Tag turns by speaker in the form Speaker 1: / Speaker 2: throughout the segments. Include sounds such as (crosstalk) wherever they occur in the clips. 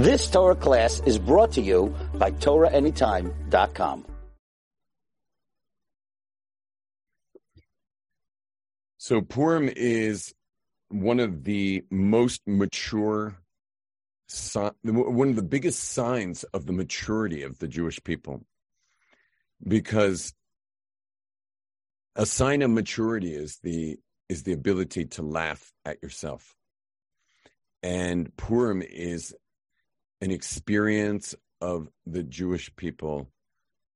Speaker 1: This Torah class is brought to you by TorahAnytime.com.
Speaker 2: So Purim is one of the most mature, one of the biggest signs of the maturity of the Jewish people, because a sign of maturity is the is the ability to laugh at yourself, and Purim is an experience of the Jewish people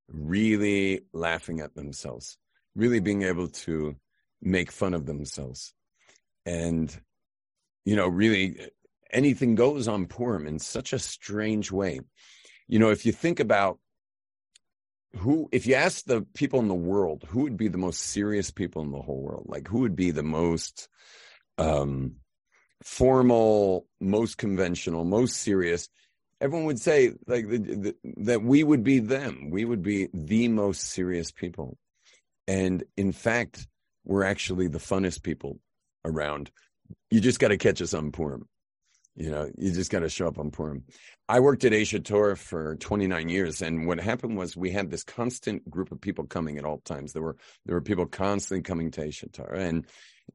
Speaker 2: really laughing at themselves, really being able to make fun of themselves. And, you know, really anything goes on Purim in such a strange way. You know, if you think about who, if you ask the people in the world, who would be the most serious people in the whole world? Like, who would be the most um, formal, most conventional, most serious? Everyone would say like the, the, that we would be them. We would be the most serious people, and in fact, we're actually the funnest people around. You just got to catch us on Purim. You know, you just got to show up on Purim. I worked at Aish HaTorah for 29 years, and what happened was we had this constant group of people coming at all times. There were there were people constantly coming to Aish HaTorah, and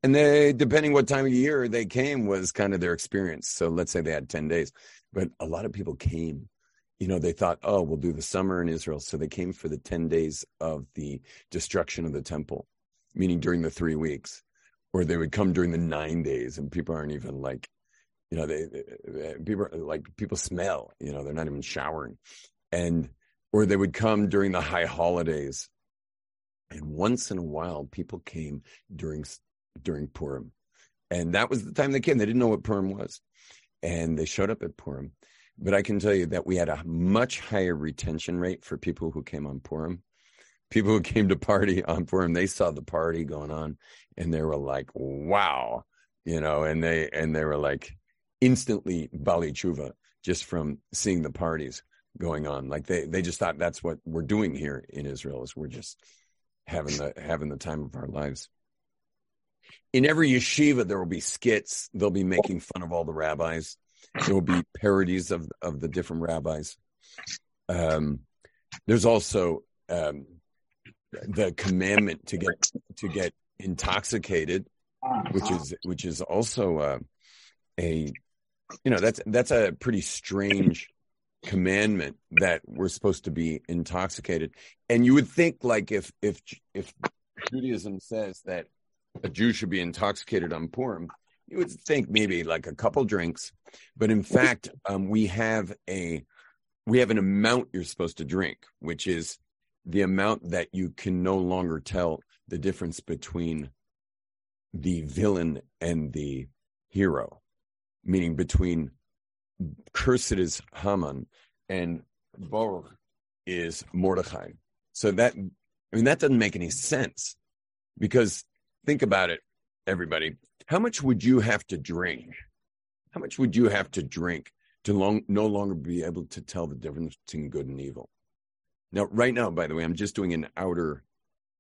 Speaker 2: and they depending what time of year they came was kind of their experience. So let's say they had 10 days, but a lot of people came. You know, they thought, oh, we'll do the summer in Israel, so they came for the 10 days of the destruction of the temple, meaning during the three weeks, or they would come during the nine days, and people aren't even like you know, they, they people like people smell, you know, they're not even showering. And, or they would come during the high holidays. And once in a while, people came during, during Purim. And that was the time they came. They didn't know what Purim was. And they showed up at Purim. But I can tell you that we had a much higher retention rate for people who came on Purim. People who came to party on Purim, they saw the party going on and they were like, wow, you know, and they, and they were like, instantly Baalei Teshuva just from seeing the parties going on. Like they, they just thought that's what we're doing here in Israel is we're just having the having the time of our lives. In every yeshiva, there will be skits. They'll be making fun of all the rabbis. There will be parodies of of the different rabbis. Um, there's also um, the commandment to get to get intoxicated, which is which is also uh, a you know that's that's a pretty strange commandment that we're supposed to be intoxicated and you would think like if if if judaism says that a jew should be intoxicated on purim you would think maybe like a couple drinks but in fact um, we have a we have an amount you're supposed to drink which is the amount that you can no longer tell the difference between the villain and the hero meaning between cursed is Haman and Baruch is Mordechai. So that, I mean, that doesn't make any sense because think about it, everybody. How much would you have to drink? How much would you have to drink to long, no longer be able to tell the difference between good and evil? Now, right now, by the way, I'm just doing an outer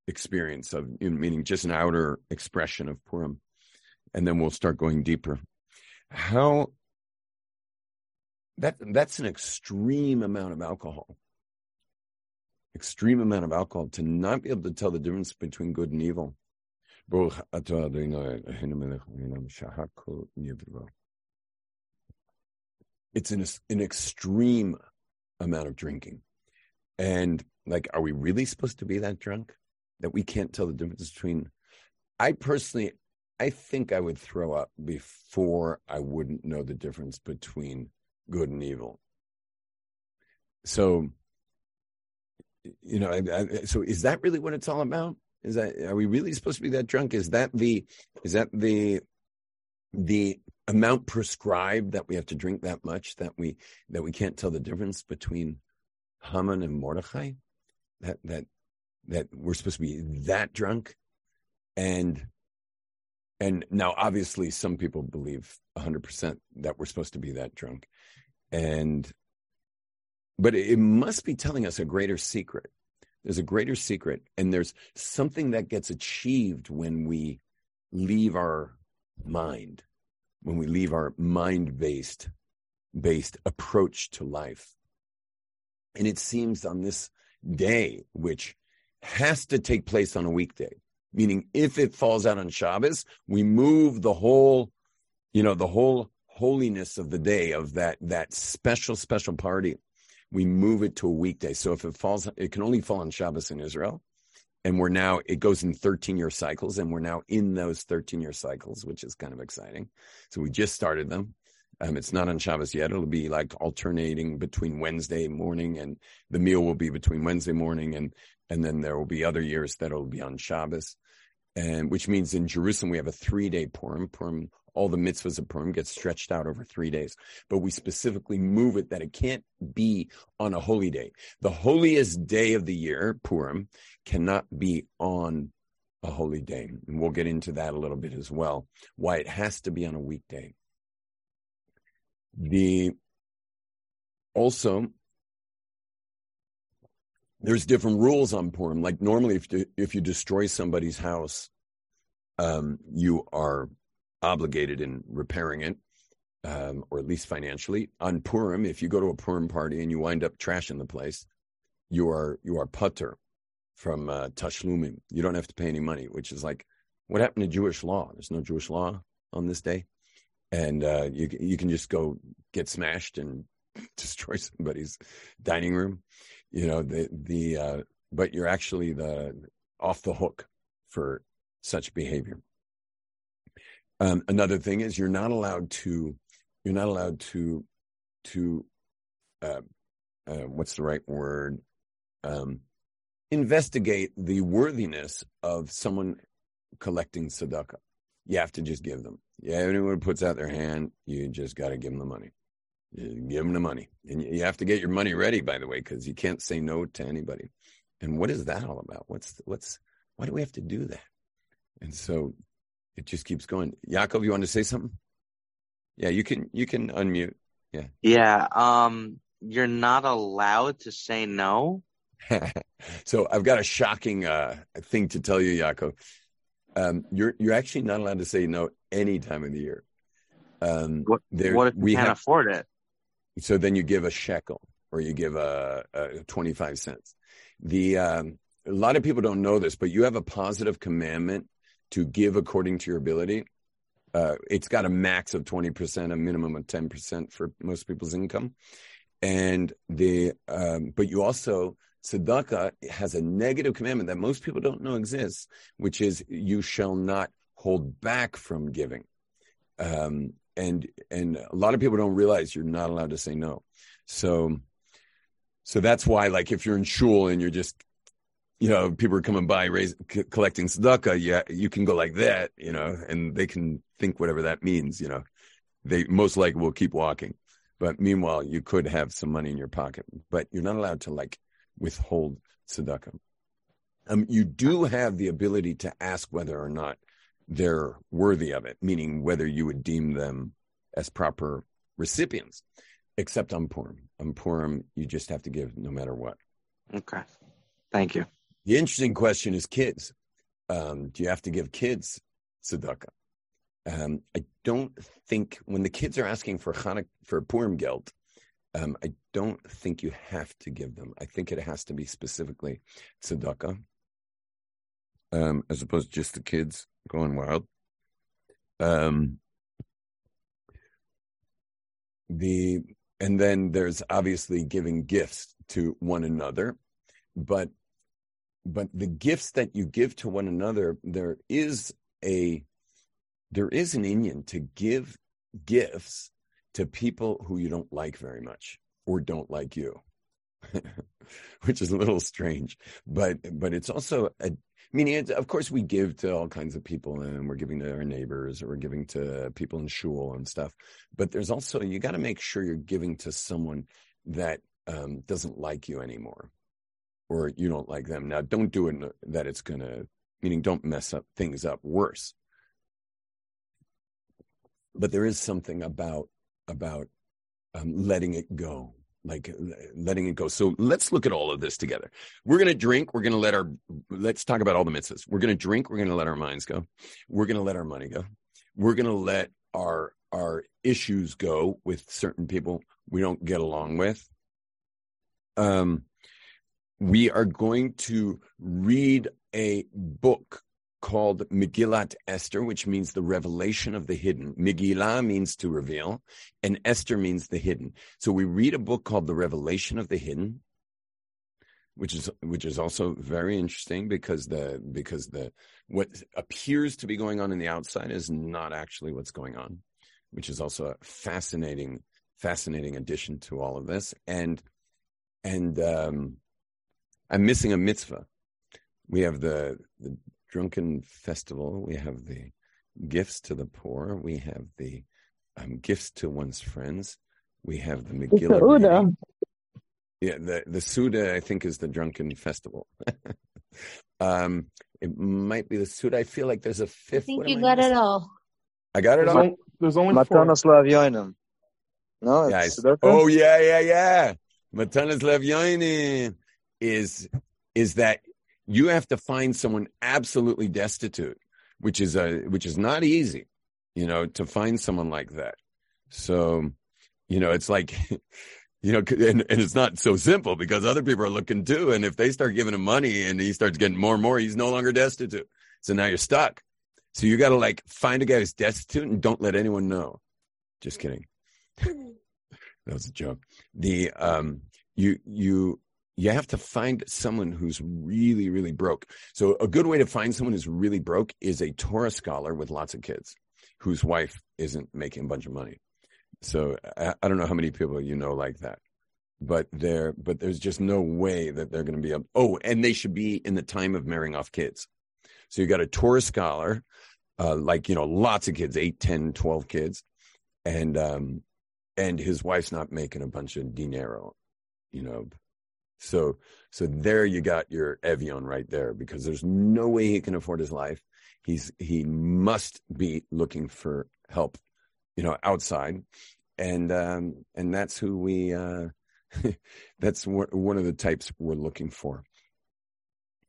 Speaker 2: experience of, meaning just an outer expression of Purim. And then we'll start going deeper how that that's an extreme amount of alcohol extreme amount of alcohol to not be able to tell the difference between good and evil it's an, an extreme amount of drinking and like are we really supposed to be that drunk that we can't tell the difference between i personally I think I would throw up before I wouldn't know the difference between good and evil. So, you know, I, I, so is that really what it's all about? Is that are we really supposed to be that drunk? Is that the is that the the amount prescribed that we have to drink that much that we that we can't tell the difference between Haman and Mordechai? That that that we're supposed to be that drunk, and and now obviously some people believe 100% that we're supposed to be that drunk and but it must be telling us a greater secret there's a greater secret and there's something that gets achieved when we leave our mind when we leave our mind based based approach to life. And it seems on this day, which has to take place on a weekday, meaning if it falls out on Shabbos, we move the whole, you know, the whole holiness of the day of that that special special party. We move it to a weekday. So if it falls, it can only fall on Shabbos in Israel, and we're now it goes in 13 year cycles, and we're now in those 13 year cycles, which is kind of exciting. So we just started them. Um, it's not on Shabbos yet. It'll be like alternating between Wednesday morning and the meal will be between Wednesday morning and and then there will be other years that will be on Shabbos, and which means in Jerusalem we have a three day Purim. Purim, all the mitzvahs of Purim get stretched out over three days, but we specifically move it that it can't be on a holy day. The holiest day of the year, Purim, cannot be on a holy day, and we'll get into that a little bit as well. Why it has to be on a weekday. The also there's different rules on Purim. Like normally, if you, if you destroy somebody's house, um, you are obligated in repairing it, um, or at least financially. On Purim, if you go to a Purim party and you wind up trashing the place, you are you are patur from uh, tashlumim. You don't have to pay any money, which is like what happened to Jewish law. There's no Jewish law on this day and uh, you you can just go get smashed and (laughs) destroy somebody's dining room. You know the the uh, but you're actually the off the hook for such behavior. Um, another thing is you're not allowed to you're not allowed to to uh, uh, what's the right word um, investigate the worthiness of someone collecting tzedakah. You have to just give them. Yeah, anyone puts out their hand, you just got to give them the money. You give them the money, and you have to get your money ready. By the way, because you can't say no to anybody. And what is that all about? What's what's why do we have to do that? And so it just keeps going. Yaakov, you want to say something? Yeah, you can. You can unmute. Yeah.
Speaker 3: Yeah. Um, you're not allowed to say no. (laughs)
Speaker 2: so I've got a shocking uh, thing to tell you, Yaakov. Um, you're you're actually not allowed to say no any time of the year.
Speaker 3: Um, what, there, what if we can't have, afford it?
Speaker 2: So then you give a shekel or you give a, a 25 cents. The um, a lot of people don't know this, but you have a positive commandment to give according to your ability. Uh, it's got a max of 20%, a minimum of 10% for most people's income. And the, um, but you also, tzedakah has a negative commandment that most people don't know exists, which is you shall not hold back from giving. Um, and and a lot of people don't realize you're not allowed to say no. So so that's why, like, if you're in shul and you're just, you know, people are coming by raise, c- collecting tzedakah, yeah, you can go like that, you know, and they can think whatever that means, you know. They most likely will keep walking, but meanwhile, you could have some money in your pocket, but you're not allowed to like withhold tzedakah. Um, you do have the ability to ask whether or not they're worthy of it, meaning whether you would deem them as proper recipients, except on Purim. On Purim, you just have to give no matter what.
Speaker 3: Okay. Thank you.
Speaker 2: The interesting question is kids. Um, do you have to give kids tzedakah? Um, I don't think when the kids are asking for Chanuk, for Purim geld, um, I don't think you have to give them. I think it has to be specifically tzedakah, um, as opposed to just the kids going wild. Um, the and then there's obviously giving gifts to one another, but but the gifts that you give to one another, there is a there is an inyan to give gifts to people who you don't like very much or don't like you. (laughs) which is a little strange, but but it's also a meaning. of course, we give to all kinds of people, and we're giving to our neighbors, or we're giving to people in shul and stuff. But there's also you got to make sure you're giving to someone that um, doesn't like you anymore, or you don't like them. Now, don't do it that it's gonna meaning don't mess up things up worse. But there is something about about um, letting it go like letting it go. So let's look at all of this together. We're going to drink. We're going to let our, let's talk about all the mitzvahs. We're going to drink. We're going to let our minds go. We're going to let our money go. We're going to let our our issues go with certain people we don't get along with. Um, we are going to read a book called Megillat Esther, which means the revelation of the hidden. Megillah means to reveal, and Esther means the hidden. So we read a book called The Revelation of the Hidden, which is which is also very interesting because the because the what appears to be going on in the outside is not actually what's going on, which is also a fascinating fascinating addition to all of this. And and um, I'm missing a mitzvah. We have the the drunken festival. We have the gifts to the poor. We have the um, gifts to one's friends. We have the Megillah. Yeah, the the Suda I think is the drunken festival. (laughs) um, it might be the Suda. I feel like there's a fifth.
Speaker 4: I think you got it all.
Speaker 2: I got it
Speaker 5: There's,
Speaker 2: all.
Speaker 5: on, there's only
Speaker 6: Matanas
Speaker 5: four.
Speaker 6: Lavyonim. No,
Speaker 2: Yeah,
Speaker 6: it's
Speaker 2: it's- oh yeah, yeah, yeah. Matanas Levyonim is is that you have to find someone absolutely destitute, which is a which is not easy, you know, to find someone like that. So, you know, it's like, (laughs) you know, and, and it's not so simple because other people are looking too, and if they start giving him money and he starts getting more and more, he's no longer destitute. So now you're stuck. So you got to like find a guy who's destitute and don't let anyone know. Just kidding. (laughs) that was a joke. The um, you you you have to find someone who's really really broke. So a good way to find someone who's really broke is a Torah scholar with lots of kids, whose wife isn't making a bunch of money. So I, I don't know how many people you know like that, but there but there's just no way that they're going to be able. Oh, and they should be in the time of marrying off kids. So you got a Torah scholar, uh, like you know, lots of kids, 8, 10, 12 kids, and um, and his wife's not making a bunch of dinero, you know. So so there you got your evyon right there because there's no way he can afford his life. He's he must be looking for help, you know, outside, and um, and that's who we uh, (laughs) that's one of the types we're looking for.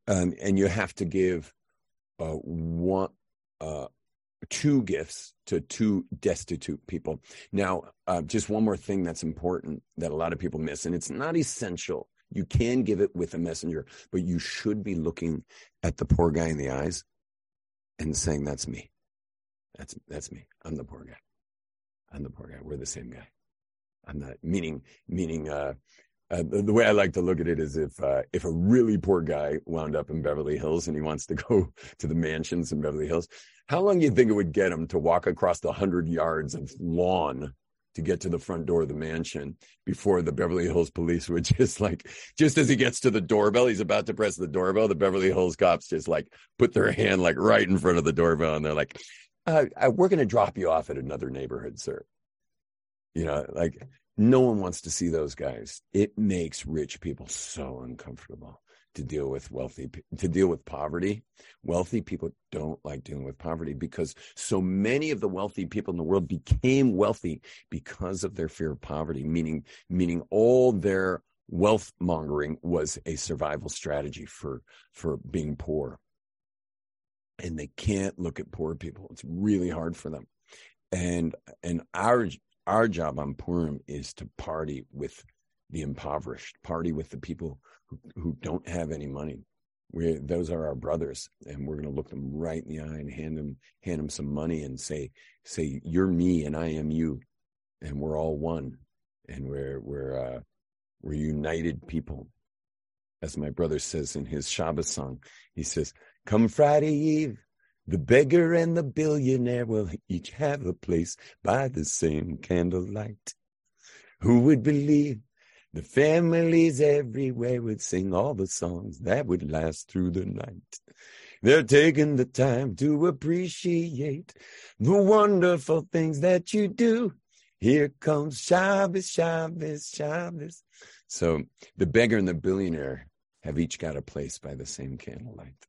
Speaker 2: Um, and you have to give uh, one uh, two gifts to two destitute people. Now, uh, just one more thing that's important that a lot of people miss, and it's not essential. You can give it with a messenger, but you should be looking at the poor guy in the eyes and saying, "That's me. That's that's me. I'm the poor guy. I'm the poor guy. We're the same guy. I'm not meaning meaning." Uh, uh, the, the way I like to look at it is if uh, if a really poor guy wound up in Beverly Hills and he wants to (laughs) go to the mansions in Beverly Hills, how long do you think it would get him to walk across the hundred yards of lawn to get to the front door of the mansion before the Beverly Hills police would (laughs) just like just as he gets to the doorbell, he's about to press the doorbell, the Beverly Hills cops just like put their hand like right in front of the doorbell and they're like, uh, uh, "We're going to drop you off at another neighborhood, sir." You know, like no one wants to see those guys. It makes rich people so uncomfortable to deal with wealthy to deal with poverty. Wealthy people don't like dealing with poverty because so many of the wealthy people in the world became wealthy because of their fear of poverty, meaning meaning all their wealth mongering was a survival strategy for for being poor. And they can't look at poor people. It's really hard for them. And and our our job on Purim is to party with the impoverished, party with the people who, who don't have any money. We those are our brothers, and we're going to look them right in the eye and hand them hand them some money and say say you're me and I am you, and we're all one, and we're we're uh, we're united people. As my brother says in his Shabbos song, he says, "Come Friday Eve." The beggar and the billionaire will each have a place by the same candlelight. Who would believe the families everywhere would sing all the songs that would last through the night? They're taking the time to appreciate the wonderful things that you do. Here comes Shabbos, Shabbos, Shabbos. So the beggar and the billionaire have each got a place by the same candlelight.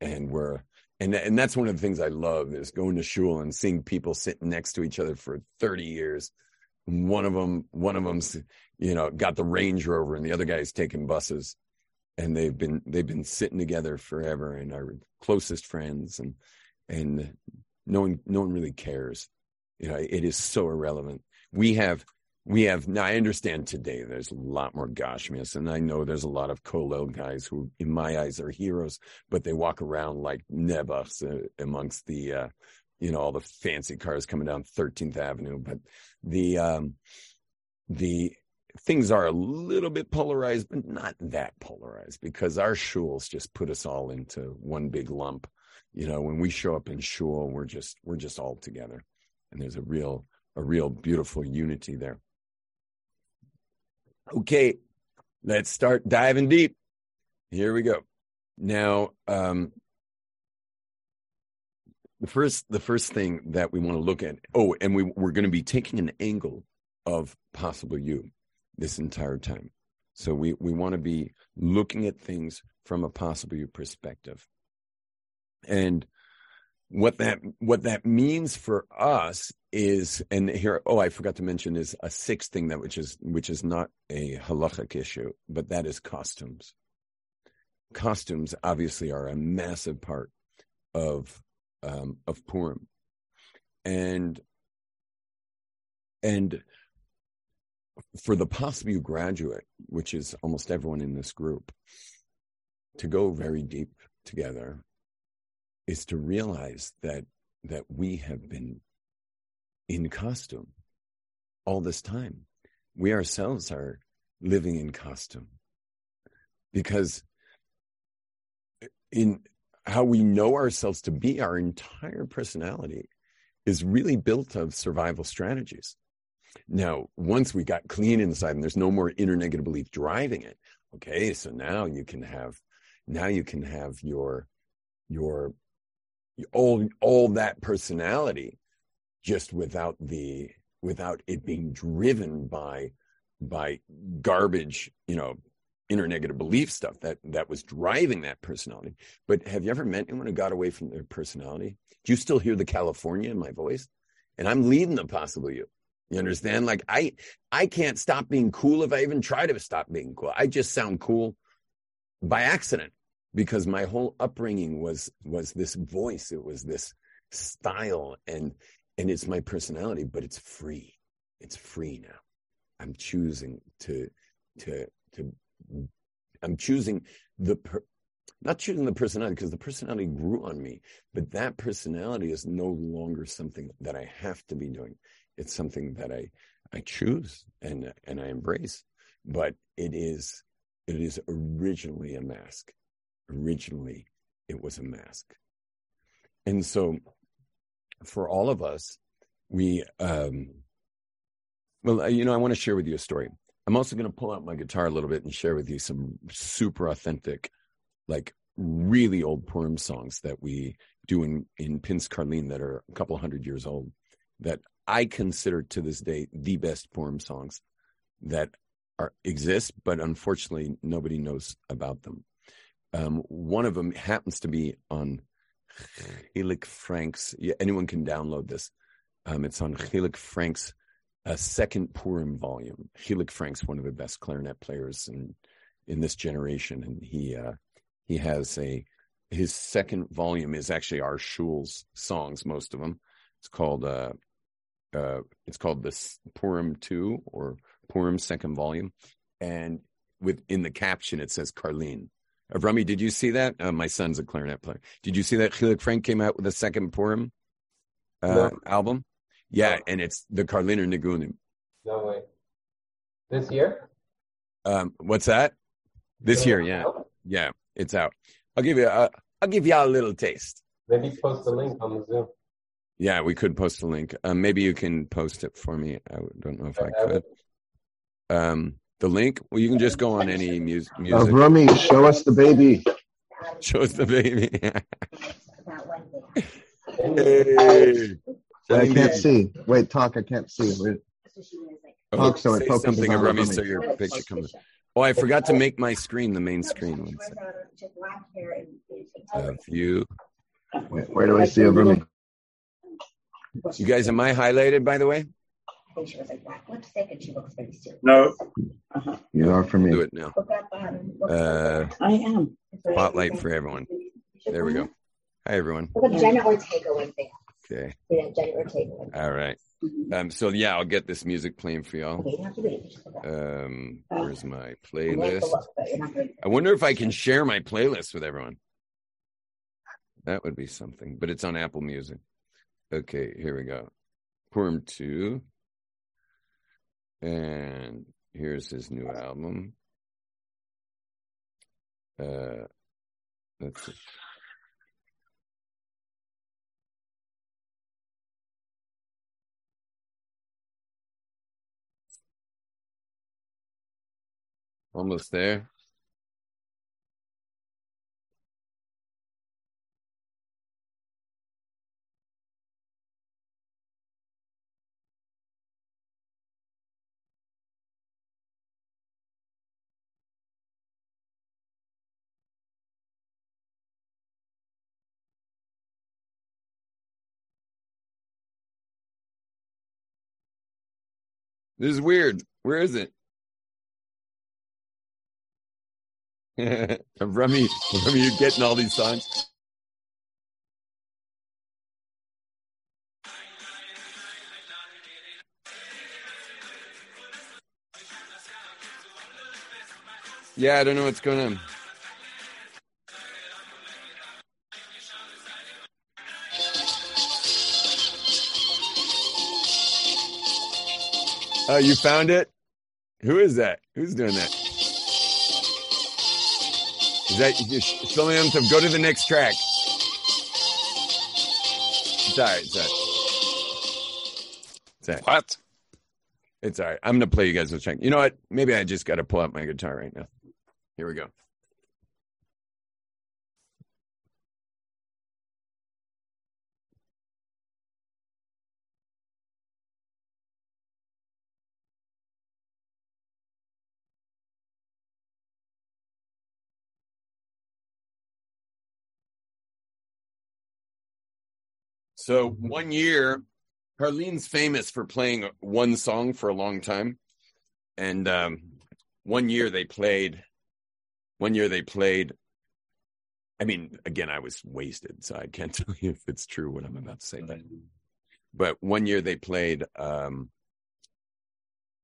Speaker 2: And we're and and that's one of the things I love is going to shul and seeing people sitting next to each other for 30 years. One of them, one of them's, you know, got the Range Rover, and the other guy's taking buses, and they've been they've been sitting together forever and are closest friends, and and no one no one really cares. You know, it is so irrelevant. We have, we have, now I understand today there's a lot more Gashmias, and I know there's a lot of Kolel guys who, in my eyes, are heroes, but they walk around like Nebuchs uh, amongst the, uh, you know, all the fancy cars coming down 13th Avenue. But the, um, the, things are a little bit polarized, but not that polarized because our shuls just put us all into one big lump. You know, when we show up in shul, we're just we're just all together, and there's a real a real beautiful unity there. Okay, let's start diving deep. Here we go. Now, um, the first the first thing that we want to look at. Oh, and we we're going to be taking an angle of possible you this entire time. So we, we want to be looking at things from a possible you perspective. And what that what that means for us is, and here, oh, I forgot to mention is a sixth thing that which is which is not a halachic issue, but that is costumes. Costumes obviously are a massive part of um, of Purim, and and for the possible graduate, which is almost everyone in this group, to go very deep together is to realize that that we have been in costume all this time. We ourselves are living in costume because in how we know ourselves to be, our entire personality is really built of survival strategies. Now, once we got clean inside and there's no more inner negative belief driving it, okay, so now you can have now you can have your your all all that personality just without the without it being driven by by garbage, you know, inner negative belief stuff that that was driving that personality. But have you ever met anyone who got away from their personality? Do you still hear the California in my voice? And I'm leading the possible you. You understand? Like I I can't stop being cool if I even try to stop being cool. I just sound cool by accident because my whole upbringing was was this voice. It was this style and and it's my personality, but it's free. It's free now. I'm choosing to to to I'm choosing the per, not choosing the personality because the personality grew on me, but that personality is no longer something that I have to be doing. It's something that I I choose and and I embrace, but it is it is originally a mask. Originally, it was a mask, and so for all of us, we um, well, you know, I want to share with you a story. I'm also going to pull out my guitar a little bit and share with you some super authentic, like really old Purim songs that we do in in Pinsk Karlin that are a couple hundred years old that I consider to this day the best Purim songs that are exist, but unfortunately nobody knows about them. Um, one of them happens to be on Chilik Frank's. Yeah, anyone can download this. Um, it's on Chilik Frank's uh, second Purim volume. Chilik Frank's one of the best clarinet players in in this generation, and he uh, he has a his second volume is actually our Shul's songs, most of them. It's called uh, uh, it's called the Purim two or Purim second volume, and within the caption it says Karlin. Uh, Rami, did you see that? Uh, my son's a clarinet player. Did you see that Chilik Frank came out with a second Purim uh, no. album? Yeah, and it's the Karliner Nigunim.
Speaker 4: No way. This year?
Speaker 2: Um, what's that? This year, yeah, yeah, it's out. I'll give you. A, I'll give y'all a little taste.
Speaker 4: Maybe post the link on the Zoom.
Speaker 2: Yeah, we could post a link. Um, maybe you can post it for me. I don't know if I could. Um, the link? Well, you can just go on any music.
Speaker 5: Uh, Rumi, show us the baby.
Speaker 2: Show us the baby. (laughs) hey.
Speaker 5: I can't see. Wait, talk. I can't see. Wait.
Speaker 2: Oh, talk so it focuses something on Rumi so your picture comes. Oh, I forgot to make my screen the main screen. A view.
Speaker 5: Wait, where do I see a Rumi?
Speaker 2: You guys, am I highlighted, by the way?
Speaker 7: And she was like, black lipstick, and she looks very serious.
Speaker 4: No.
Speaker 5: Uh-huh. You are for me.
Speaker 2: Do it now. Uh,
Speaker 7: I am.
Speaker 2: Spotlight for everyone. There we go. Hi, everyone.
Speaker 7: Look at Jenna Ortega was there.
Speaker 2: Okay.
Speaker 7: Yeah, Ortega.
Speaker 2: All right. Um, so yeah, I'll get this music playing for y'all.
Speaker 7: Okay, you don't have to read it. Just look at it.
Speaker 2: Um, where's my
Speaker 7: You have to
Speaker 2: playlist?
Speaker 7: look, but you're not gonna-
Speaker 2: I wonder if I can share my playlist with everyone. That would be something, but it's on Apple Music. Okay, here we go. Purim 2. And here's his new album. Uh, let's see. Almost there. This is weird. Where is it? (laughs) Remy, Remy, you're getting all these songs. Yeah, I don't know what's going on. Oh, you found it? Who is that? Who's doing that? Is that just filming them to go to the next track? It's all right. It's all right. It's all right.
Speaker 8: What?
Speaker 2: It's all right. I'm gonna play you guys a track. You know what? Maybe I just got to pull out my guitar right now. Here we go. So one year, Karlin's famous for playing one song for a long time, and um, one year they played. One year they played. I mean, again, I was wasted, so I can't (laughs) tell you if it's true what I'm about to say. But, but one year they played um,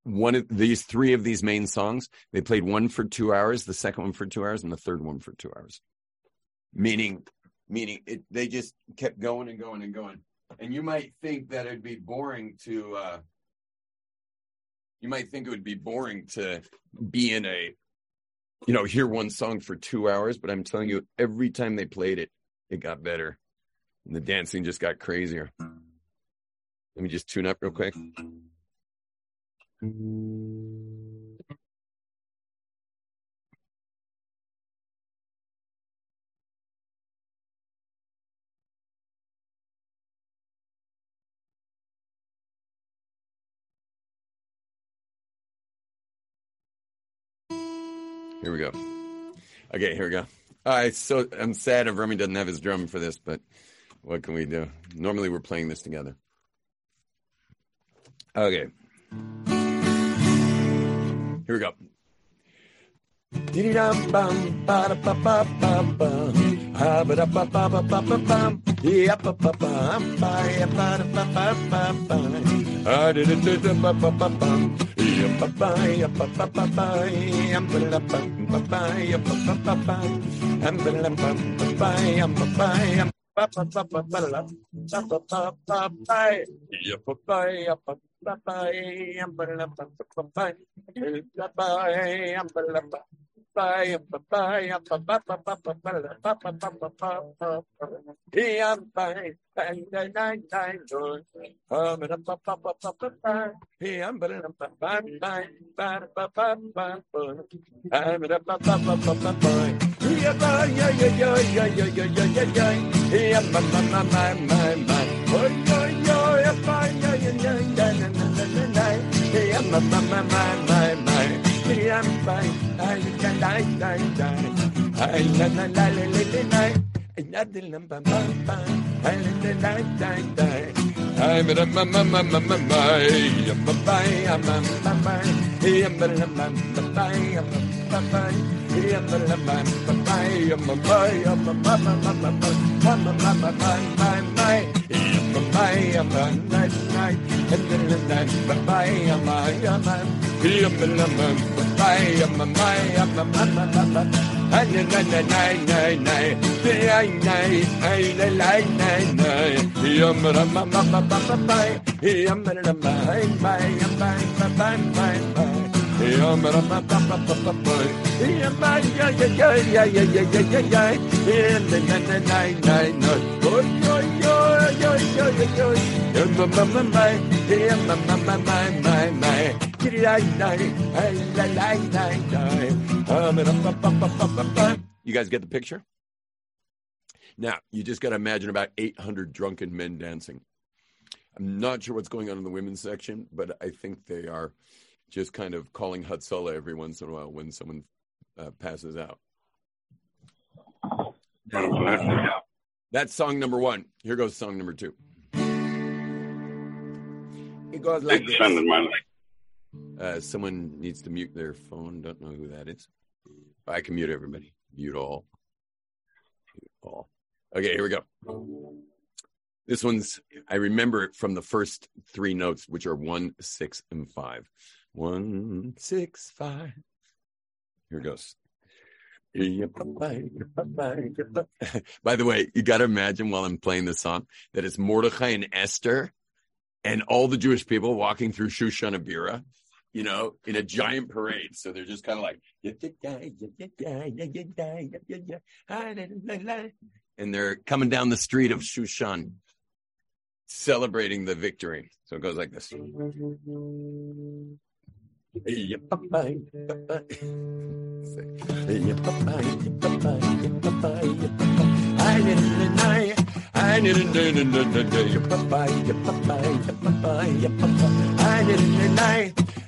Speaker 2: one of these three of these main songs. They played one for two hours, the second one for two hours, and the third one for two hours. Meaning, meaning it, they just kept going and going and going. And you might think that it'd be boring to, uh, you might think it would be boring to be in a, you know, hear one song for two hours. But I'm telling you, every time they played it, it got better, and the dancing just got crazier. Let me just tune up real quick. Here we go. Okay, here we go. All right, so I'm sad if Remy doesn't have his drum for this, but what can we do? Normally we're playing this together. Okay. Here we go. Dee-dee-dum-bum, ba-da-ba-ba-ba-bum, ha-ba-da-ba-ba-ba-ba-bum, yeah-ba-ba-bum, ba-ya-ba-da-ba-ba-ba-bum, ah-da-da-da-da-ba-ba-ba-bum, yeah-ba-ba, yeah-ba-ba-ba-ba, yeah-ba-da-ba-ba-ba, yeah-ba-ba-ba-bum, ah-ba-da-ba-ba-ba, yeah-ba-ba, yeah- ba-ba-ba-ba-ba-la, ba-ba-ba-ba-ba, yeah-ba-ba, yeah-ba-ba-ba, yeah-ba-da-ba-ba-ba, yeah-ba-ba, my, my, my, my, my. I'm fine. I can die, die, die. I la la la la la la la. Nothing I'm bum bum bum. I la la la die, die. I'm a mum mum mum mum mum. I'm a bye, I'm a mum bye. I'm a mum mum bye, I'm a mum bye. I'm a mum mum bye, I'm a bye, I'm a mum mum mum mum mum mum mum mum mum. I'm a bye, I'm a night night. I'm a night bye, I'm a mum. Yeah, my, my, my, my, my, my. You guys get the picture? Now, you just got to imagine about 800 drunken men dancing. I'm not sure what's going on in the women's section, but I think they are just kind of calling Hatzalah every once in a while when someone uh, passes out. That's song number one. Here goes song number two. It goes like this. Uh, someone needs to mute their phone. Don't know who that is. I can mute everybody. Mute all. Mute all. Okay, here we go. This one's, I remember it from the first three notes, which are one, six, and five. One, six, five. Here it goes. (laughs) By the way, you got to imagine while I'm playing this song that it's Mordechai and Esther and all the Jewish people walking through Shushan HaBirah, you know, in a giant parade. So they're just kind of like, and they're coming down the street of Shushan, celebrating the victory. So it goes like this.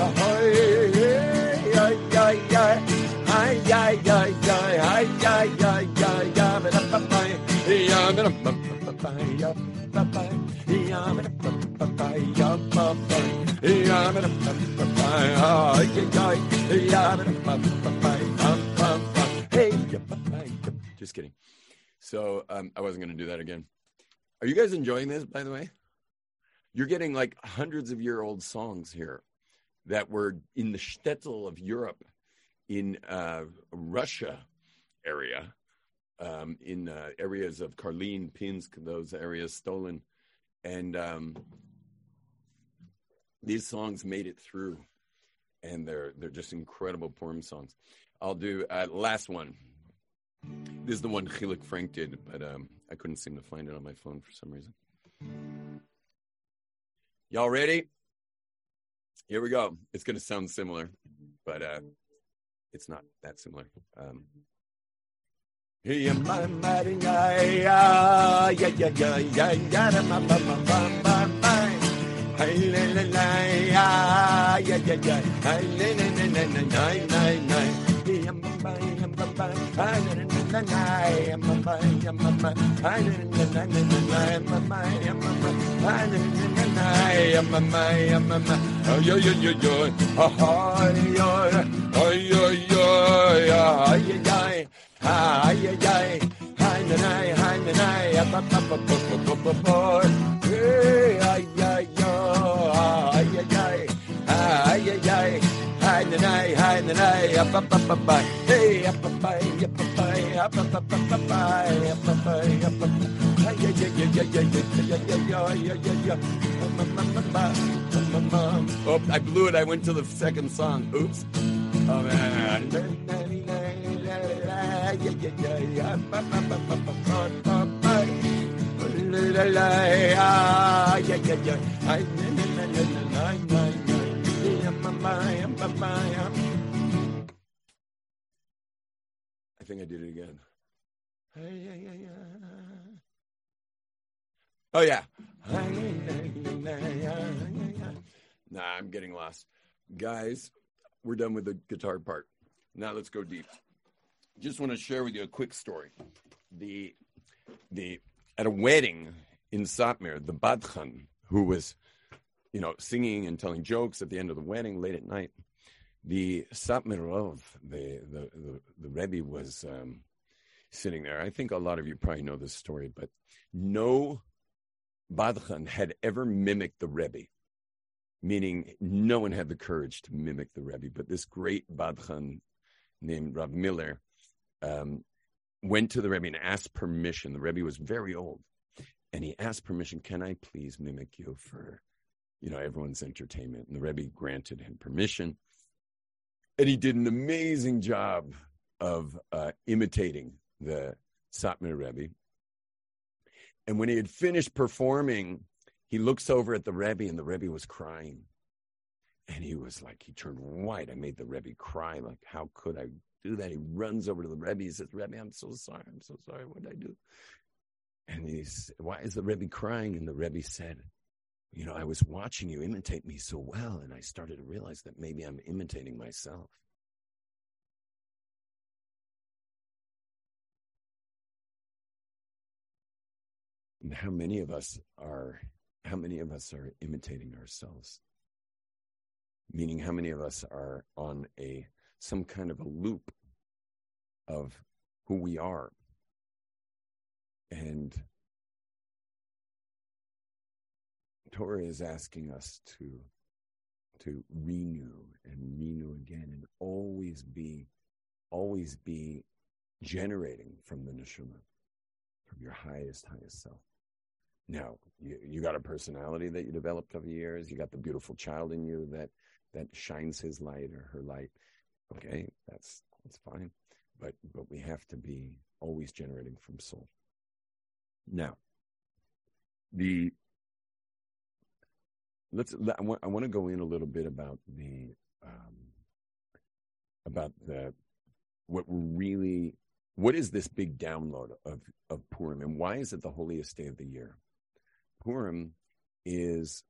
Speaker 2: Ahoy, hey, hey ay, ay, ay, ay, ay, ay, ay, ay, ay, ay, just kidding. So um, I wasn't going to do that again. Are you guys enjoying this, by the way? You're getting like hundreds of year old songs here that were in the shtetl of Europe, in uh, Russia area, um, in uh, areas of Karlin, Pinsk, those areas Stolin. And um, these songs made it through, and they're they're just incredible poem songs. I'll do uh, last one. This is the one Chilik Frank did, but um, I couldn't seem to find it on my phone for some reason. Y'all ready? Here we go. It's going to sound similar, but uh, it's not that similar. Um, Hey, up, up, up, up, up, up, up, up, Oh, I blew it. I went to the second song. Oops. Oh, man. I think I did it again. Oh yeah. Nah, I'm getting lost. Guys, we're done with the guitar part. Now let's go deep. Just want to share with you a quick story. The the at a wedding in Satmar, the Badchan, who was, you know, singing and telling jokes at the end of the wedding late at night, the Satmar Rav, the the the, the Rebbe was um, sitting there. I think a lot of you probably know this story, but no Badchan had ever mimicked the Rebbe, meaning no one had the courage to mimic the Rebbe. But this great Badchan named Rav Miller um, went to the Rebbe and asked permission. The Rebbe was very old, and he asked permission, "Can I please mimic you for, you know, everyone's entertainment?" And the Rebbe granted him permission, and he did an amazing job of uh, imitating the Satmar Rebbe. And when he had finished performing, he looks over at the Rebbe, and the Rebbe was crying. And he was like, he turned white. I made the Rebbe cry. Like, how could I do that? He runs over to the Rebbe. He says, Rebbe, I'm so sorry. I'm so sorry. What did I do? And he's, why is the Rebbe crying? And the Rebbe said, you know, I was watching you imitate me so well, and I started to realize that maybe I'm imitating myself. And how many of us are how many of us are imitating ourselves? Meaning how many of us are on a some kind of a loop of who we are. And Torah is asking us to to renew and renew again and always be always be generating from the neshama, from your highest, highest self. Now, you, you got a personality that you developed over the years. You got the beautiful child in you that that shines his light or her light. Okay, that's that's fine. But but we have to be always generating from soul. Now, the let's I want, I want to go in a little bit about the um, about the what really what is this big download of of Purim and why is it the holiest day of the year? Purim is,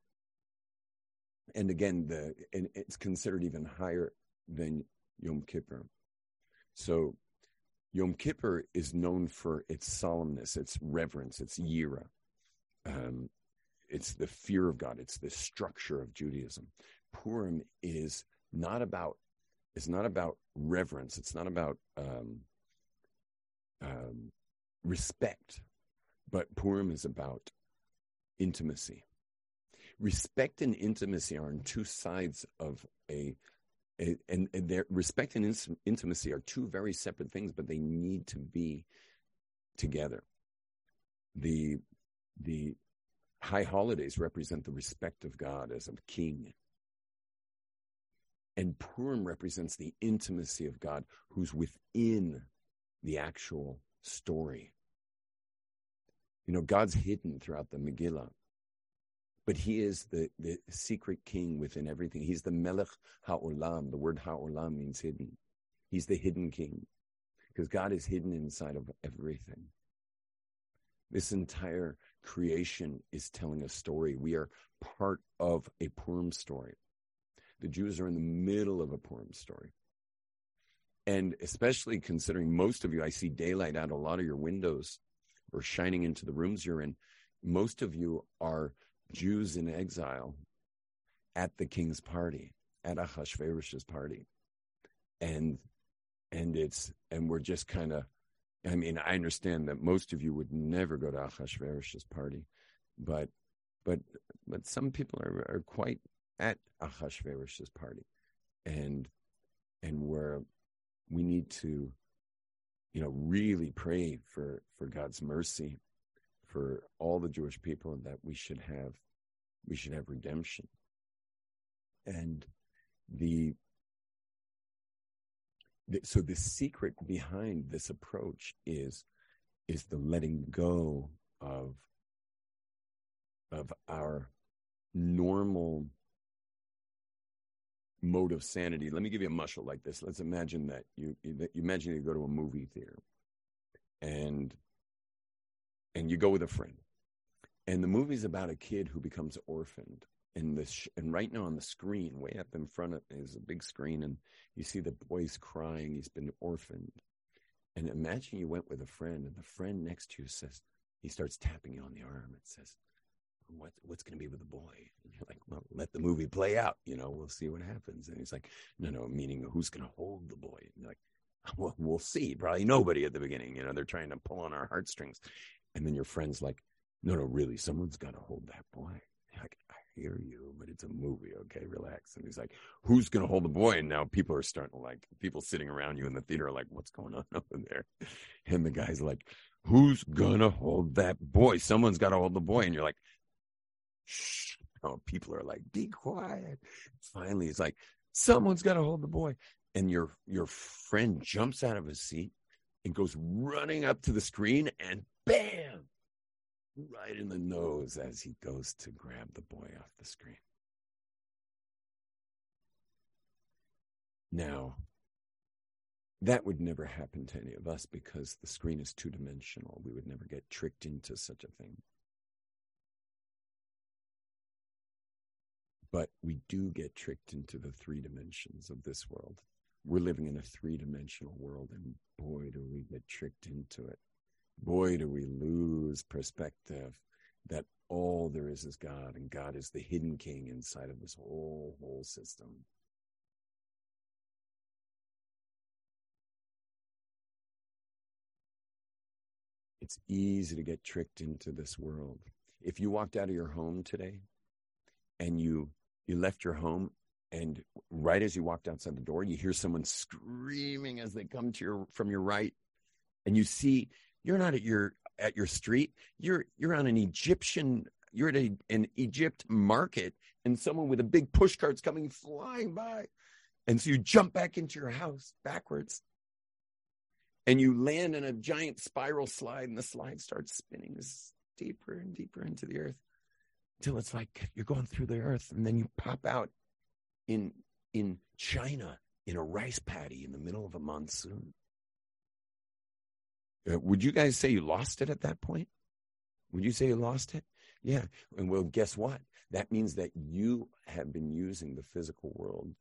Speaker 2: and again, the and it's considered even higher than Yom Kippur. So, Yom Kippur is known for its solemnness, its reverence, its yira. Um, it's the fear of God. It's the structure of Judaism. Purim is not about. It's not about reverence. It's not about um, um, respect, but Purim is about intimacy. Respect and intimacy are on two sides of a, a and, and their respect and in, intimacy are two very separate things, but they need to be together. The the high holidays represent the respect of God as a king. And Purim represents the intimacy of God who's within the actual story. You know, God's hidden throughout the Megillah, but He is the, the secret king within everything. He's the Melech HaOlam. The word HaOlam means hidden. He's the hidden king because God is hidden inside of everything. This entire creation is telling a story. We are part of a Purim story. The Jews are in the middle of a Purim story. and especially considering most of you, I see daylight out a lot of your windows or shining into the rooms you're in. Most of you are Jews in exile at the king's party, at Ahasuerus's party. And and it's and we're just kind of I mean, I understand that most of you would never go to Ahasuerus's party, but but but some people are, are quite at Ahasuerus's party, and and where we need to, you know, really pray for for God's mercy for all the Jewish people, that we should have we should have redemption, and the so the secret behind this approach is is the letting go of of our normal mode of sanity. Let me give you a mushel like this. Let's imagine that you, you imagine you go to a movie theater and and you go with a friend. And the movie's about a kid who becomes orphaned. And this and right now on the screen, way up in front of is a big screen, and you see the boy's crying, he's been orphaned. And imagine you went with a friend, and the friend next to you says, he starts tapping you on the arm and says, what, what's going to be with the boy? And you're like, well, let the movie play out. You know, we'll see what happens. And he's like, no, no, meaning who's going to hold the boy? And you're like, (laughs) well, we'll see. Probably nobody at the beginning. You know, they're trying to pull on our heartstrings. And then your friend's like, no, no, really, someone's got to hold that boy. You're like, hear you, but it's a movie. Okay, relax. And he's like, who's going to hold the boy? And now people are starting to like, people sitting around you in the theater are like, what's going on (laughs) over there? And the guy's like, who's going to hold that boy? Someone's got to hold the boy. And you're like, shh. Oh, people are like, be quiet. Finally, it's like, someone's got to hold the boy. And your your friend jumps out of his seat and goes running up to the screen and bam, right in the nose as he goes to grab the boy off the screen. Now, that would never happen to any of us because the screen is two dimensional. We would never get tricked into such a thing. but we do get tricked into the three dimensions of this world. We're living in a three dimensional world, and boy, do we get tricked into it. Boy, do we lose perspective that all there is is God, and God is the hidden king inside of this whole, whole system. It's easy to get tricked into this world. If you walked out of your home today and you you left your home and right as you walked outside the door you hear someone screaming as they come to your from your right and you see you're not at your at your street you're you're on an egyptian you're at a, an egypt market and someone with a big push cart's coming flying by and so you jump back into your house backwards and you land in a giant spiral slide and the slide starts spinning deeper and deeper into the earth till it's like you're going through the earth and then you pop out in in China in a rice paddy in the middle of a monsoon. Uh, would you guys say you lost it at that point? Would you say you lost it? Yeah. And well, guess what? That means that you have been using the physical world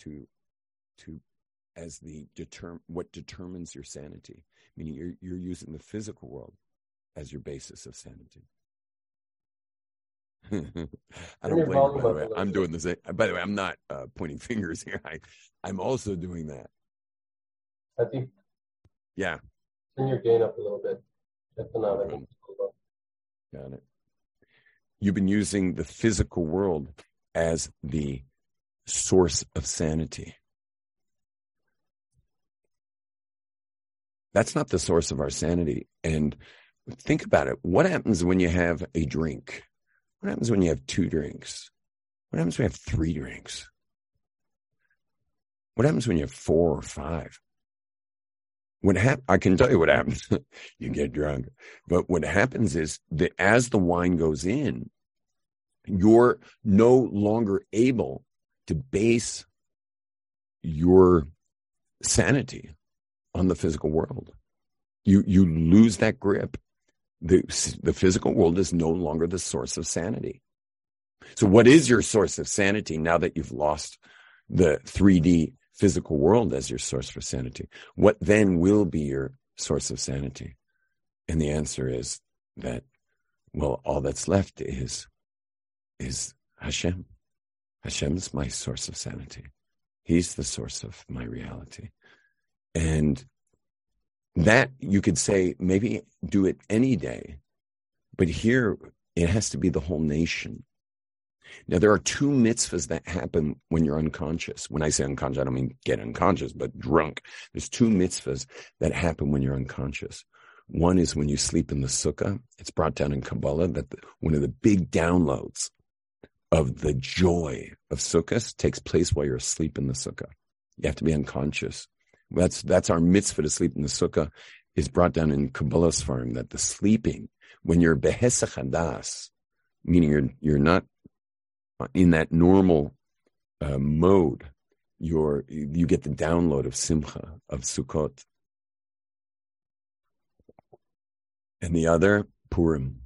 Speaker 2: to to as the determ what determines your sanity. Meaning you're you're using the physical world as your basis of sanity. (laughs) I don't blame you, by the way. I'm doing the same. By the way, I'm not uh, pointing (laughs) fingers here. I, I'm also doing that.
Speaker 4: I think.
Speaker 2: Yeah.
Speaker 4: Turn your gain up a little bit.
Speaker 2: That's another Got it. You've been using the physical world as the source of sanity. That's not the source of our sanity. And think about it. What happens when you have a drink? What happens when you have two drinks? What happens when you have three drinks? What happens when you have four or five? What hap- I can tell you what happens. (laughs) you get drunk. But what happens is that as the wine goes in, you're no longer able to base your sanity on the physical world. You you lose that grip the, the physical world is no longer the source of sanity. So what is your source of sanity now that you've lost the 3D physical world as your source for sanity, what then will be your source of sanity? And the answer is that, well, all that's left is, is Hashem. Hashem's my source of sanity. He's the source of my reality. And that you could say, maybe do it any day. But here, it has to be the whole nation. Now, there are two mitzvahs that happen when you're unconscious. When I say unconscious, I don't mean get unconscious, but drunk. There's two mitzvahs that happen when you're unconscious. One is when you sleep in the sukkah. It's brought down in Kabbalah that the, one of the big downloads of the joy of sukkahs takes place while you're asleep in the sukkah. You have to be unconscious. That's that's our mitzvah to sleep in the sukkah is brought down in Kabbalah's Sfarim that the sleeping when you're behesachadas, meaning you're you're not in that normal uh, mode, you get the download of simcha of Sukkot, and the other Purim.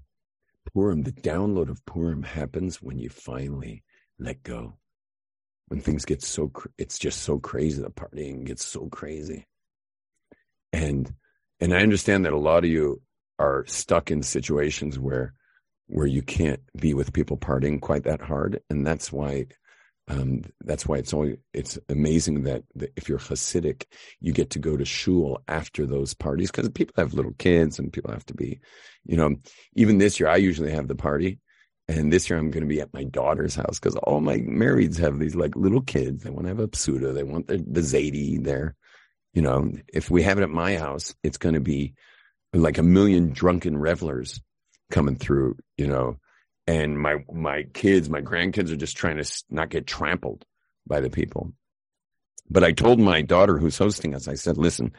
Speaker 2: Purim, the download of Purim happens when you finally let go. When things get so, it's just so crazy. The partying gets so crazy, and and I understand that a lot of you are stuck in situations where where you can't be with people partying quite that hard, and that's why um, that's why it's only it's amazing that, that, if you're Hasidic, you get to go to shul after those parties because people have little kids and people have to be, you know. Even this year, I usually have the party, and this year I'm going to be at my daughter's house because all my marrieds have these like little kids. They want to have a seudah. They want the the zaidi there. You know, if we have it at my house, it's going to be like a million drunken revelers coming through. You know, and my my kids, my grandkids are just trying to not get trampled by the people. But I told my daughter who's hosting us, I said, "Listen,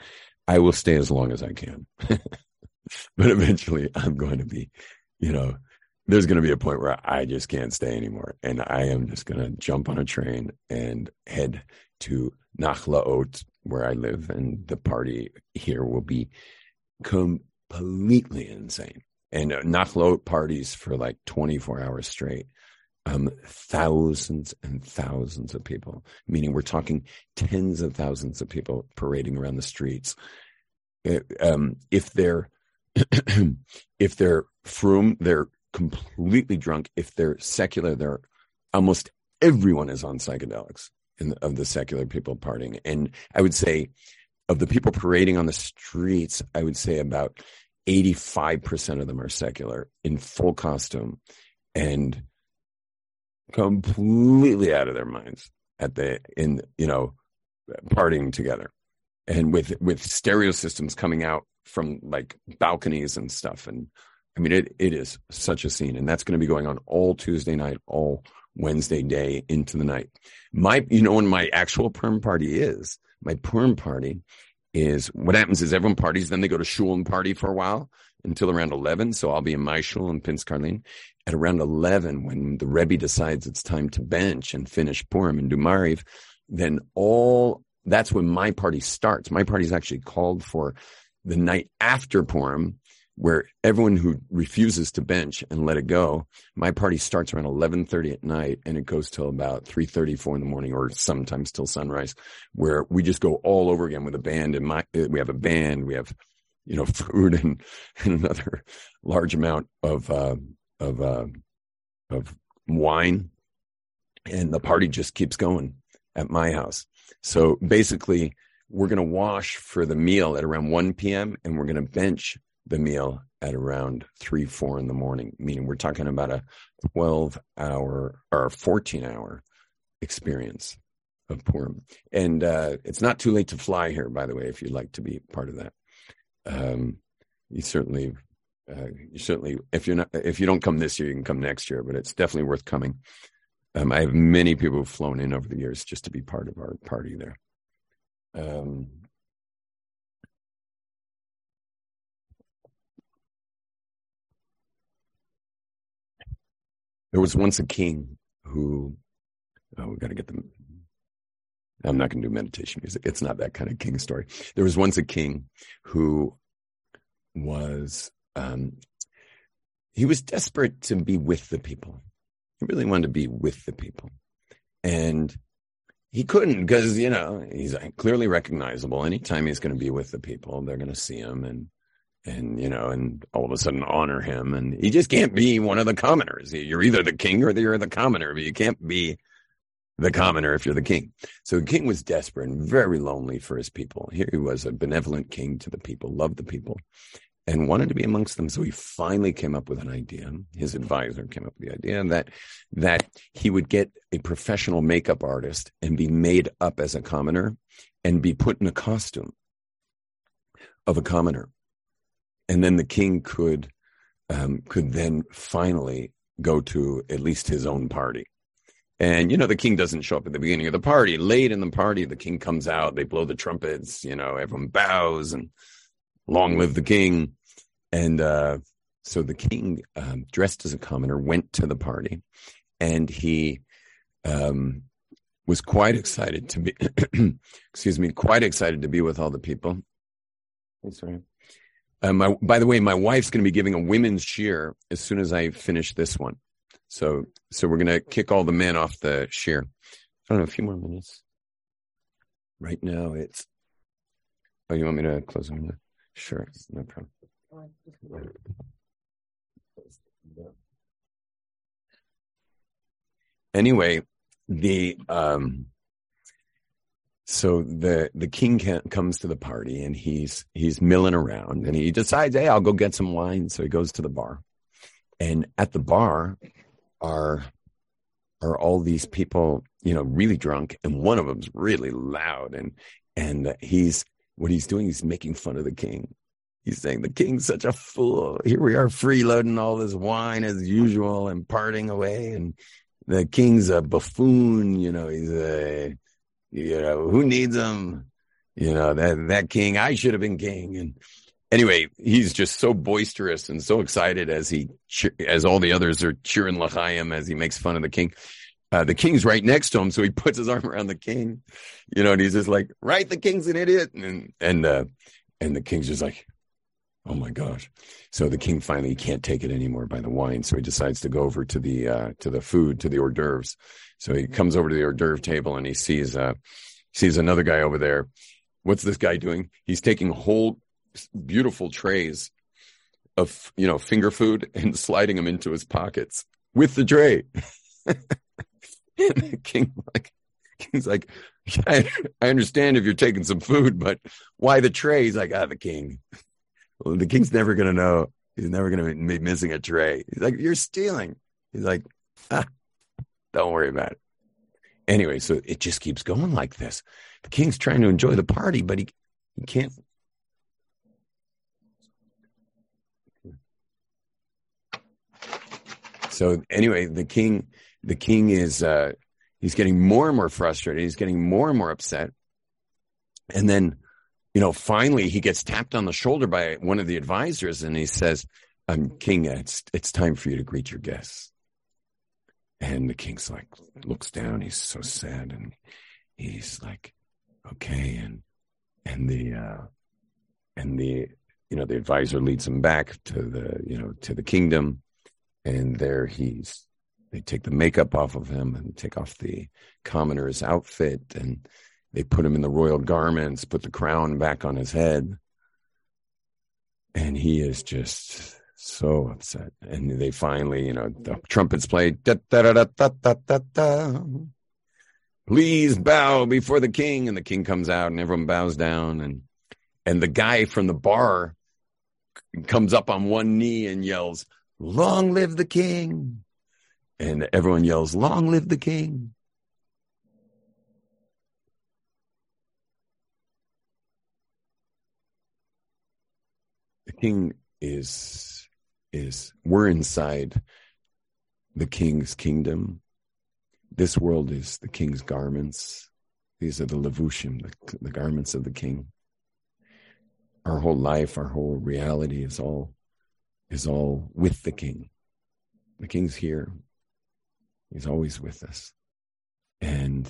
Speaker 2: I will stay as long as I can, (laughs) but eventually I'm going to be, you know, there's going to be a point where I just can't stay anymore, and I am just going to jump on a train and head to Nachlaot, where I live, and the party here will be completely insane." And uh, Nachlaot parties for like 24 hours straight. Um, thousands and thousands of people, meaning we're talking tens of thousands of people parading around the streets. It, um, if they're (clears throat) if they're frum, they're completely drunk. If they're secular, they're almost everyone is on psychedelics in, of the secular people partying. And I would say of the people parading on the streets, I would say about 85% of them are secular in full costume and completely out of their minds at the in you know partying together. And with with stereo systems coming out from like balconies and stuff. And i mean it it is such a scene. And that's going to be going on all tuesday night all wednesday day into the night. My you know when my actual Purim party is my Purim party is what happens is everyone parties, then they go to shul and party for a while until around 11. So I'll be in my shul in Pinsk Karlin. At around 11, when the Rebbe decides it's time to bench and finish Purim and do Mariv, then all that's when my party starts. My party is actually called for the night after Purim where everyone who refuses to bench and let it go, my party starts around 11:30 at night and it goes till about 3:30, 4 in the morning, or sometimes till sunrise, where we just go all over again with a band. And my we have a band, we have you know (laughs) food and, and another large amount of uh, of uh, of wine, and the party just keeps going at my house. So basically, we're going to wash for the meal at around 1 p.m. and we're going to bench the meal at around three, four in the morning, meaning we're talking about a 12 hour or 14 hour experience of Purim. And uh, it's not too late to fly here, by the way, if you'd like to be part of that. Um, you certainly, uh, you certainly, if you're not, if you don't come this year, you can come next year, but it's definitely worth coming. Um, I have many people who've flown in over the years just to be part of our party there. Um, There was once a king who, oh, we got to get them. I'm not going to do meditation music. It's not that kind of king story. There was once a king who was, um, he was desperate to be with the people. He really wanted to be with the people. And he couldn't because you know he's clearly recognizable. Anytime he's going to be with the people, they're going to see him and and you know and all of a sudden honor him. And he just can't be one of the commoners. You're either the king or you're the commoner, but you can't be the commoner if you're the king. So the king was desperate and very lonely for his people. Here he was, a benevolent king to the people, loved the people, and wanted to be amongst them. So he finally came up with an idea. His advisor came up with the idea that that he would get a professional makeup artist and be made up as a commoner and be put in a costume of a commoner, and then the king could um, could then finally go to at least his own party. And, you know, the king doesn't show up at the beginning of the party. Late in the party, the king comes out, they blow the trumpets, you know, everyone bows and long live the king. And uh, so the king, um, dressed as a commoner, went to the party and he um, was quite excited to be, (clears throat) excuse me, quite excited to be with all the people. Sorry. Uh, my, by the way, my wife's going to be giving a women's shiur as soon as I finish this one. So, so we're going to kick all the men off the shiur. I don't know, a few more minutes. Right now, it's. Oh, you want me to close the window? Sure, no problem. Anyway, the um, so the the king comes to the party and he's he's milling around and he decides, hey, I'll go get some wine. So he goes to the bar, and at the bar, are are all these people, you know, really drunk, and one of them's really loud, and and he's what he's doing, he's making fun of the king. He's saying the king's such a fool. Here we are freeloading all this wine as usual and parting away, and the king's a buffoon. You know, he's a, you know, who needs him? You know that that king. I should have been king, and anyway, he's just so boisterous and so excited as he as all the others are cheering l'chaim as he makes fun of the king. Uh, the king's right next to him, so he (laughs) puts his arm around the king, you know, and he's just like, "Right, the king's an idiot," and and uh, and the king's just like, "Oh my gosh!" So the king finally can't take it anymore by the wine, so he decides to go over to the uh, to the food, to the hors d'oeuvres. So he comes over to the hors d'oeuvre table and he sees uh sees another guy over there. What's this guy doing? He's taking whole beautiful trays of you know finger food (laughs) and sliding them into his pockets with the tray. and (laughs) the king like king's like, I, I understand if you're taking some food, but why the tray? He's like, ah, the king. Well, the king's never gonna know. He's never gonna be missing a tray. He's like, you're stealing. He's like, ah, don't worry about it. Anyway, so it just keeps going like this. The king's trying to enjoy the party, but he he can't So anyway, the king, the king is uh, he's getting more and more frustrated. He's getting more and more upset, and then, you know, finally he gets tapped on the shoulder by one of the advisors, and he says, "I'm king. It's it's time for you to greet your guests." And the king's like looks down. He's so sad, and he's like, "Okay," and and the uh, and the you know the advisor leads him back to the you know to the kingdom. And there he's they take the makeup off of him and take off the commoner's outfit. And they put him in the royal garments put the crown back on his head. And he is just so upset uh, and they finally you know the trumpets play da, da, da, da, da, da, da. please bow before the king and the king comes out and everyone bows down and and the guy from the bar comes up on one knee and yells Long live the king. And everyone yells, Long live the king. The king is, is, we're inside the king's kingdom. This world is the king's garments. These are the levushim, the, the garments of the king. Our whole life, our whole reality is all is all with the king. The king's here. He's always with us. And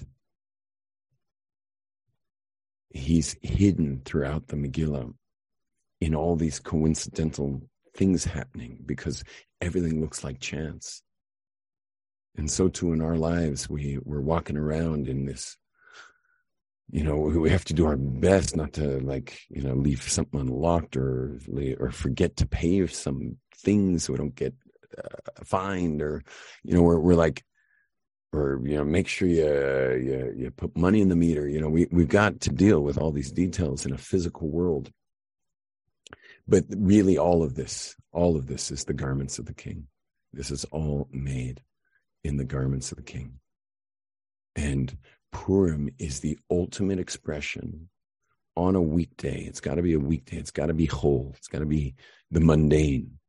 Speaker 2: he's hidden throughout the Megillah in all these coincidental things happening because everything looks like chance. And so too in our lives, we, we're walking around in this you know, we have to do our best not to like, you know, leave something unlocked or or forget to pay some things so we don't get uh, fined or, you know, we're we're like, or you know, make sure you you you put money in the meter. You know, we we've got to deal with all these details in a physical world. But really, all of this, all of this is the garments of the king. This is all made in the garments of the king. And Purim is the ultimate expression on a weekday. It's got to be a weekday. It's got to be whole. It's got to be the mundane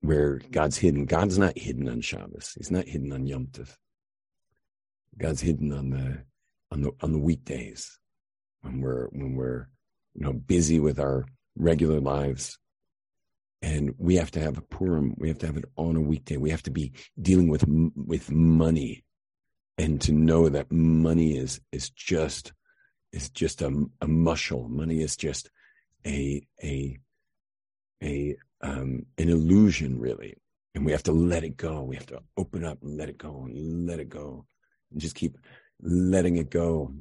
Speaker 2: where God's hidden. God's not hidden on Shabbos. He's not hidden on Yom Tov. God's hidden on the on the on the weekdays when we're when we're you know busy with our regular lives. And we have to have a Purim. We have to have it on a weekday. We have to be dealing with with money and to know that money is is just is just a, a mushel. Money is just a a a um, an illusion, really, and we have to let it go. We have to open up and let it go and let it go, and just keep letting it go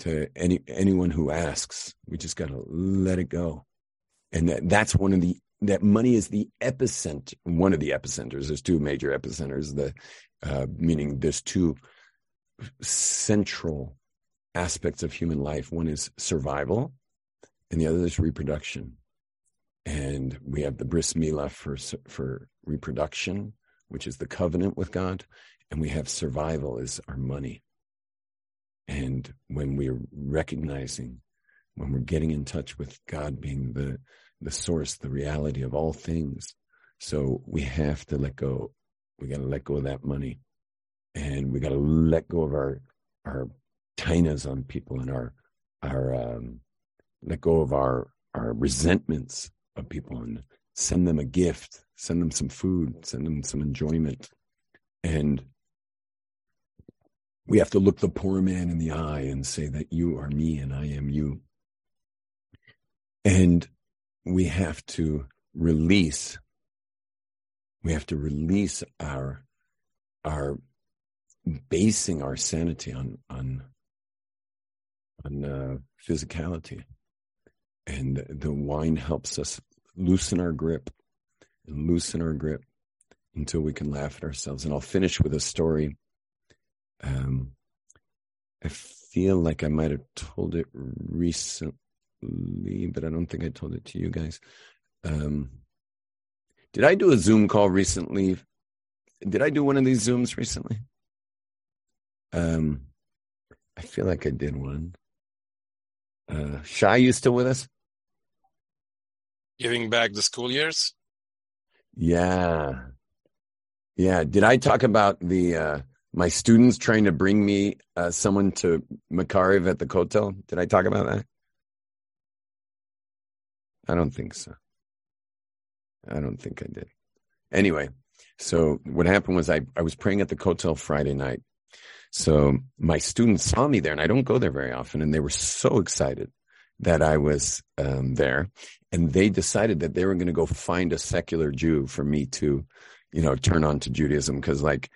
Speaker 2: to any anyone who asks. We just got to let it go, and that, that's one of the that money is the epicenter. One of the epicenters. There's two major epicenters. The uh, meaning there's two central aspects of human life. One is survival, and the other is reproduction. And we have the bris milah for for reproduction, which is the covenant with God, and we have survival is our money. And when we're recognizing, when we're getting in touch with God being the the source, the reality of all things, so we have to let go. We got to let go of that money. And we got to let go of our our tainas on people and our our um, let go of our our resentments of people and send them a gift, send them some food, send them some enjoyment, and we have to look the poor man in the eye and say that you are me and I am you, and we have to release. We have to release our our basing our sanity on on on uh, physicality, and the wine helps us loosen our grip and loosen our grip until we can laugh at ourselves. And I'll finish with a story. Um, I feel like I might have told it recently, but I don't think I told it to you guys. Um, did I do a Zoom call recently? Did I do one of these Zooms recently? Um, I feel like I did one. Uh, Shy, you still with us?
Speaker 8: Giving back the school years?
Speaker 2: Yeah. Yeah. Did I talk about the uh, my students trying to bring me uh, someone to mekarev at the Kotel? Did I talk about that? I don't think so. I don't think I did. Anyway, so what happened was I, I was praying at the Kotel Friday night so my students saw me there, and I don't go there very often, and they were so excited that I was um, there, and they decided that they were going to go find a secular Jew for me to, you know, turn on to Judaism because like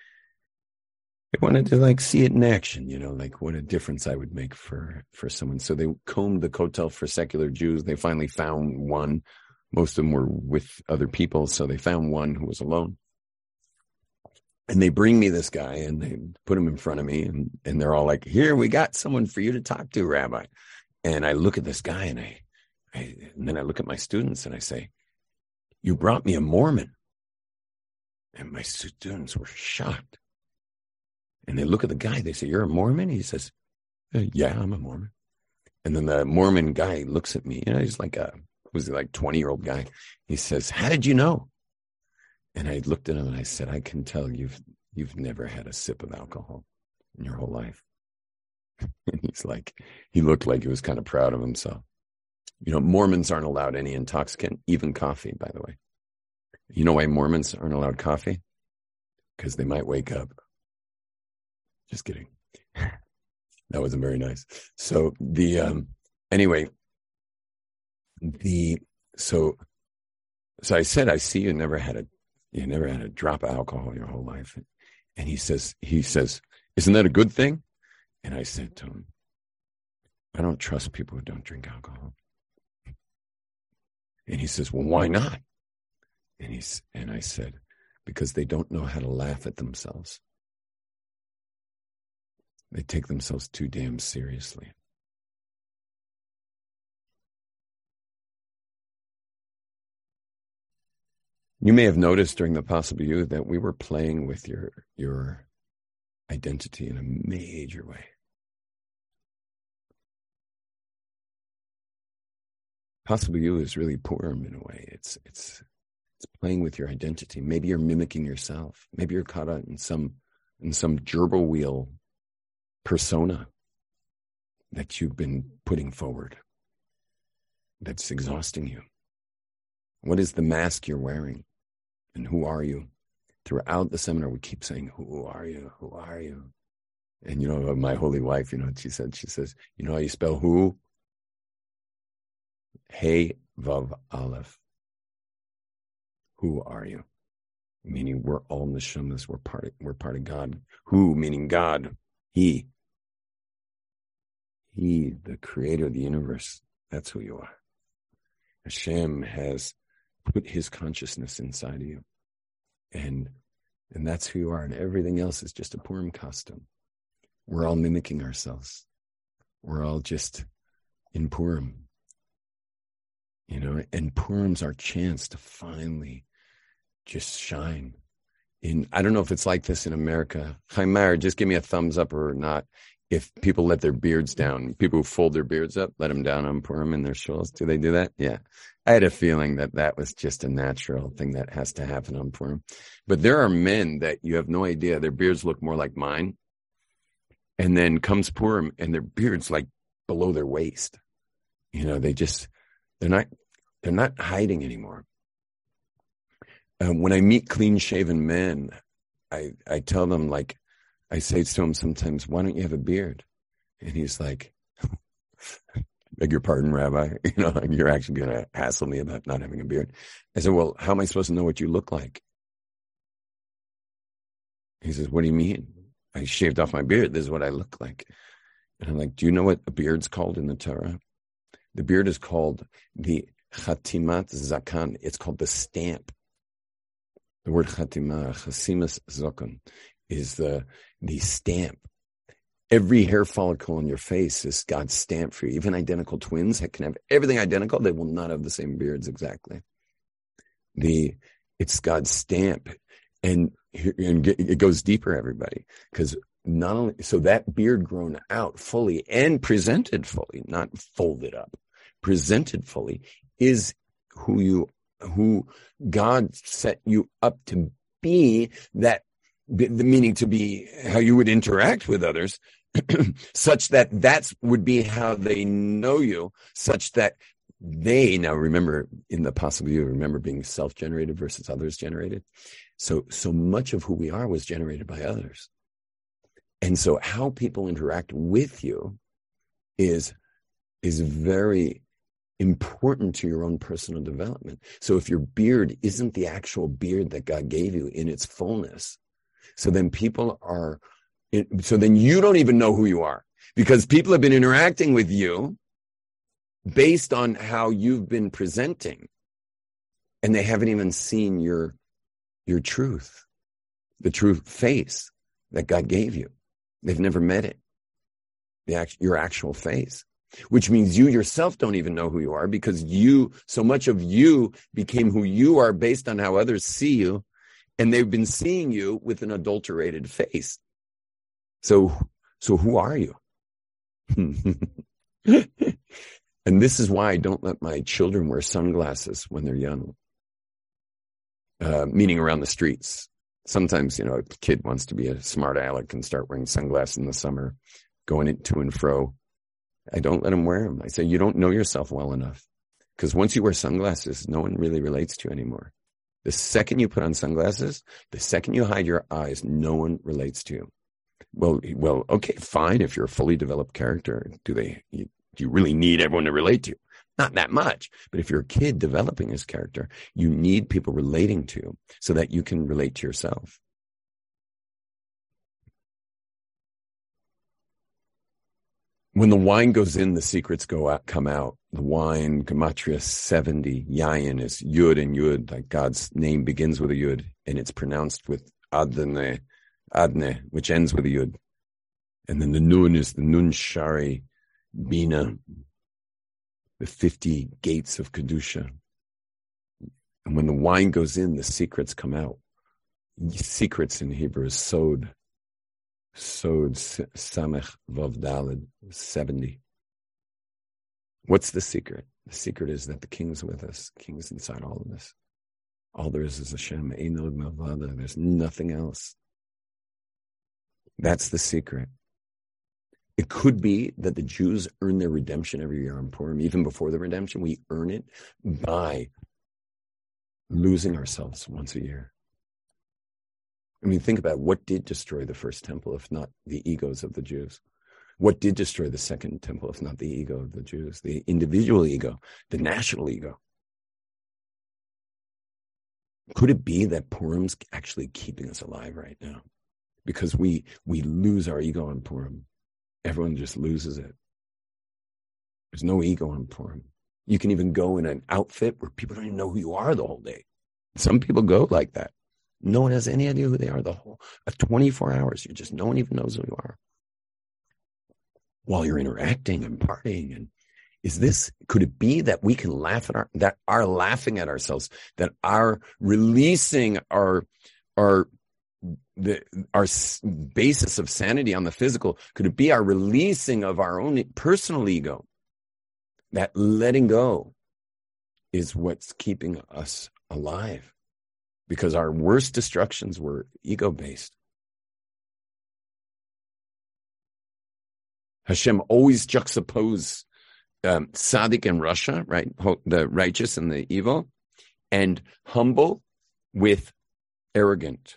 Speaker 2: they wanted to like see it in action, you know, like what a difference I would make for for someone. So they combed the kotel for secular Jews. They finally found one. Most of them were with other people, so they found one who was alone and they bring me this guy and they put him in front of me and, and they're all like here we got someone for you to talk to rabbi and i look at this guy and I, I and then i look at my students and i say you brought me a mormon and my students were shocked and they look at the guy they say you're a mormon he says uh, yeah i'm a mormon and then the mormon guy looks at me you know he's like a was he like 20 year old guy he says how did you know and I looked at him and I said, I can tell you've you've never had a sip of alcohol in your whole life. (laughs) and he's like, he looked like he was kind of proud of himself. You know, Mormons aren't allowed any intoxicant, even coffee, by the way. You know why Mormons aren't allowed coffee? Because they might wake up. Just kidding. (laughs) that wasn't very nice. So the um anyway, the so so I said, I see you never had a you never had a drop of alcohol your whole life. And he says, he says, isn't that a good thing? And I said to him, I don't trust people who don't drink alcohol. And he says, Well, why not? And he's and I said, Because they don't know how to laugh at themselves. They take themselves too damn seriously. You may have noticed during the possible you that we were playing with your your identity in a major way. Possible you is really Purim in a way. It's it's it's playing with your identity. Maybe you're mimicking yourself. Maybe you're caught up in some in some gerbil wheel persona that you've been putting forward that's exhausting you. What is the mask you're wearing? And who are you? Throughout the seminar, we keep saying, Who are you? Who are you? And you know, my holy wife, you know she said? She says, You know how you spell who? Hey Vav Aleph. Who are you? Meaning we're all neshamas, we're part of, we're part of God. Who meaning God. He. He, the creator of the universe. That's who you are. Hashem has put his consciousness inside of you. And and that's who you are. And everything else is just a Purim costume. We're all mimicking ourselves. We're all just in Purim. You know, and Purim's our chance to finally just shine. In I don't know if it's like this in America. Meyer, just give me a thumbs up or not if people let their beards down, people who fold their beards up, let them down on Purim in their shuls. Do they do that? Yeah. I had a feeling that that was just a natural thing that has to happen on Purim. But there are men that you have no idea. Their beards look more like mine. And then comes Purim and their beards like below their waist. You know, they just, they're not, they're not hiding anymore. Um, when I meet clean shaven men, I, I tell them like, I say to him sometimes, why don't you have a beard? And he's like, (laughs) beg your pardon, Rabbi. (laughs) You know, you're actually going to hassle me about not having a beard. I said, well, how am I supposed to know what you look like? He says, what do you mean? I shaved off my beard. This is what I look like. And I'm like, do you know what a beard's called in the Torah? The beard is called the chatimat zakan. It's called the stamp. The word chatimah, chasimas zakan, is the the stamp. Every hair follicle on your face is God's stamp for you. Even identical twins can have everything identical. They will not have the same beards exactly. The it's God's stamp, and and it goes deeper, everybody, because not only so that beard grown out fully and presented fully, not folded up, presented fully, is who you who God set you up to be. That meaning to be how you would interact with others (clears throat) such that that's would be how they know you such that they now remember in the possible you remember being self-generated versus others generated so so much of who we are was generated by others. And so how people interact with you is is very important to your own personal development. So if your beard isn't the actual beard that god gave you in its fullness so then people are, so then you don't even know who you are because people have been interacting with you based on how you've been presenting and they haven't even seen your, your truth, the true face that God gave you. They've never met it, the act, your actual face which means you yourself don't even know who you are because you, so much of you became who you are based on how others see you and they've been seeing you with an adulterated face. So, so who are you? (laughs) and this is why I don't let my children wear sunglasses when they're young, uh, meaning around the streets. Sometimes, you know, a kid wants to be a smart aleck and start wearing sunglasses in the summer, going in to and fro. I don't let them wear them. I say, you don't know yourself well enough. Because once you wear sunglasses, no one really relates to you anymore. The second you put on sunglasses, the second you hide your eyes, no one relates to you. Well, well, okay, fine. If you're a fully developed character, do they? You, do you really need everyone to relate to you? Not that much. But if you're a kid developing his character, you need people relating to you so that you can relate to yourself. When the wine goes in, the secrets go out, come out. The wine, Gematria 70, Yayin is Yud and Yud, like God's name begins with a Yud, and it's pronounced with Adne, Adne, which ends with a Yud. And then the Nun is the Nun Shari Bina, the 50 gates of Kedusha. And when the wine goes in, the secrets come out. Secrets in Hebrew is Sod. Sod Samech Vav Dalid 70. What's the secret? The secret is that the king's with us. King's inside all of us. All there is is Hashem. Ein Od Milvado. There's nothing else. That's the secret. It could be that the Jews earn their redemption every year on Purim. Even before the redemption, we earn it by losing ourselves once a year. I mean, think about it. what did destroy the first temple, if not the egos of the Jews? What did destroy the second temple, if not the ego of the Jews? The individual ego, the national ego. Could it be that Purim's actually keeping us alive right now? Because we we lose our ego on Purim. Everyone just loses it. There's no ego on Purim. You can even go in an outfit where people don't even know who you are the whole day. Some people go like that. No one has any idea who they are the whole uh, 24 hours. You just no one even knows who you are. While you're interacting and partying and is this could it be that we can laugh at our that are laughing at ourselves that are releasing our our the our basis of sanity on the physical could it be our releasing of our own personal ego that letting go is what's keeping us alive because our worst destructions were ego based. Hashem always juxtapose um, tzaddik and rasha, right? The righteous and the evil, and humble with arrogant.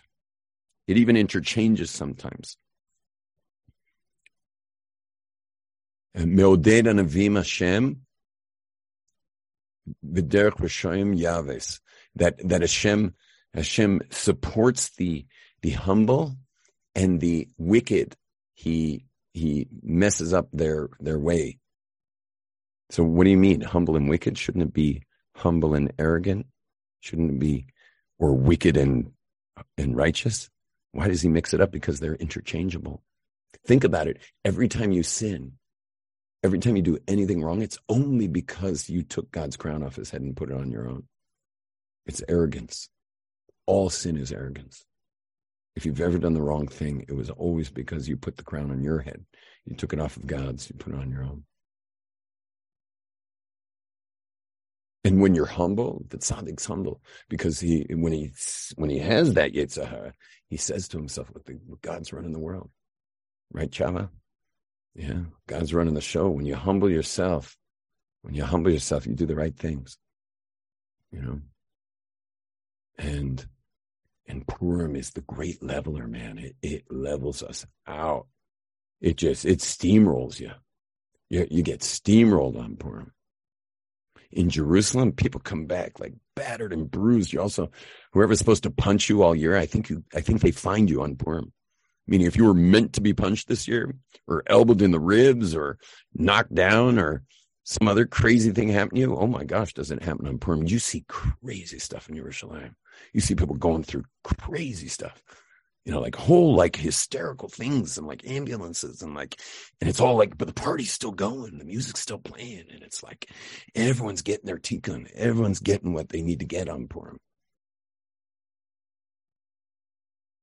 Speaker 2: It even interchanges sometimes. Meoded anavim Hashem yaves. That that Hashem Hashem supports the the humble and the wicked. He he messes up their their way. So what do you mean humble and wicked? Shouldn't it be humble and arrogant? Shouldn't it be or wicked and and righteous? Why does he mix it up? Because they're interchangeable. Think about it. Every time you sin, every time you do anything wrong, it's only because you took God's crown off his head and put it on your own. It's arrogance all sin is arrogance. If you've ever done the wrong thing, it was always because you put the crown on your head. You took it off of God's, you put it on your own. And when you're humble, the tzaddik's humble because he when he when he has that yetzer hara, he says to himself, "What, the, what God's running the world, right, Chava? Yeah, God's running the show. When you humble yourself, when you humble yourself, you do the right things, you know. And and Purim is the great leveler, man. It, it levels us out. It just, it steamrolls you. You, you get steamrolled on Purim. In Jerusalem, people come back like battered and bruised. You also, whoever's supposed to punch you all year, I think you, I think they find you on Purim. Meaning, if you were meant to be punched this year, or elbowed in the ribs, or knocked down, or some other crazy thing happened to you, oh my gosh, does it happen on Purim? You see crazy stuff in Yerushalayim you see people going through crazy stuff you know, like whole like hysterical things and like ambulances and like, and it's all like, but the party's still going, the music's still playing, and it's like everyone's getting their tikkun, everyone's getting what they need to get on Purim.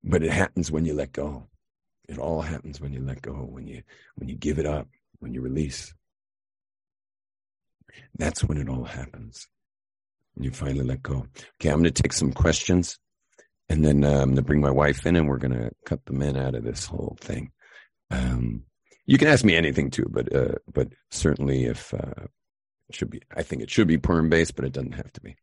Speaker 2: But it happens when you let go. It all happens when you let go, when you when you give it up, when you release. That's when it all happens you finally let go. Okay, I'm going to take some questions and then uh, I'm going to bring my wife in and we're going to cut the men out of this whole thing. Um, you can ask me anything too, but uh, but certainly if uh, it should be, I think it should be Purim based, but it doesn't have to be.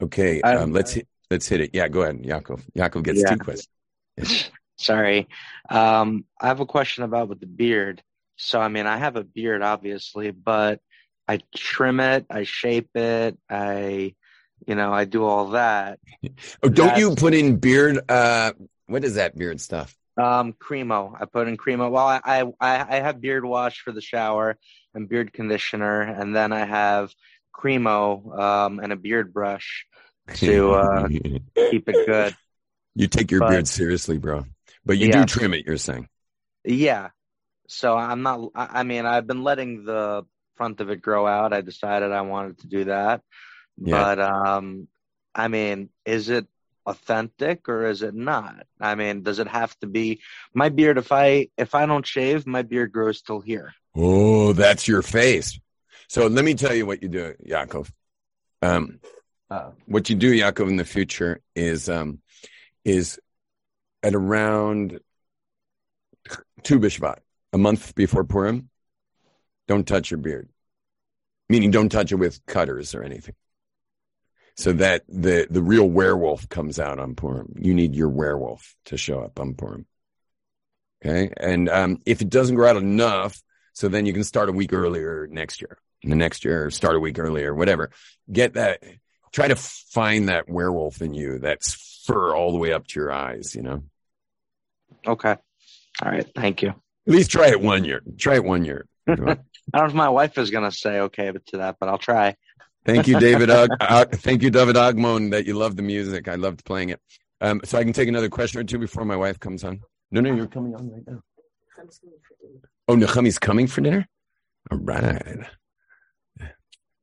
Speaker 2: Okay, um, let's hit, let's hit it. Yeah, go ahead, Yaakov. Yaakov gets yeah. two questions. Yeah. (laughs)
Speaker 3: Sorry, um, I have a question about with the beard. So I mean, I have a beard, obviously, but I trim it, I shape it, I, you know, I do all that.
Speaker 2: Oh, don't That's, you put in beard? Uh, what is that beard stuff?
Speaker 3: Um, Cremo. I put in Cremo. Well, I, I I have beard wash for the shower and beard conditioner, and then I have Cremo um, and a beard brush to uh, (laughs) keep it good.
Speaker 2: you take your
Speaker 3: but-
Speaker 2: beard seriously, bro. But you
Speaker 3: Yeah.
Speaker 2: do trim it. You're saying.
Speaker 3: Yeah. So I'm not. I I mean, I've been letting the front of it grow out. I decided I wanted to do that,
Speaker 2: Yeah.
Speaker 3: but um, I mean, is it authentic or is it not? I mean, does it have to be my beard? If I if I don't shave, my beard grows till here.
Speaker 2: Oh, that's your face. So let me tell you what you do, Yaakov. Um, what you do, Yaakov, in the future is um, is at around Tu B'Shvat, a month before Purim. Don't touch your beard, meaning don't touch it with cutters or anything, so that the the real werewolf comes out on Purim. You need your werewolf to show up on Purim. Okay, and um, if it doesn't grow out enough, so then you can start a week earlier next year. The next year, start a week earlier, whatever. Get that. Try to find that werewolf in you. That's fur all the way up to your eyes. You know.
Speaker 3: Okay. All right. Thank you.
Speaker 2: At least try it one year. Try it one year. (laughs)
Speaker 3: I don't know if my wife is gonna say okay to that, but I'll try.
Speaker 2: Thank you, David. Og- uh, (laughs) thank you, David Ogmon, that you love the music. I loved playing it. Um, so I can take another question or two before my wife comes on. No, no, you're coming on right now. Oh, Nechami's coming for dinner. All right.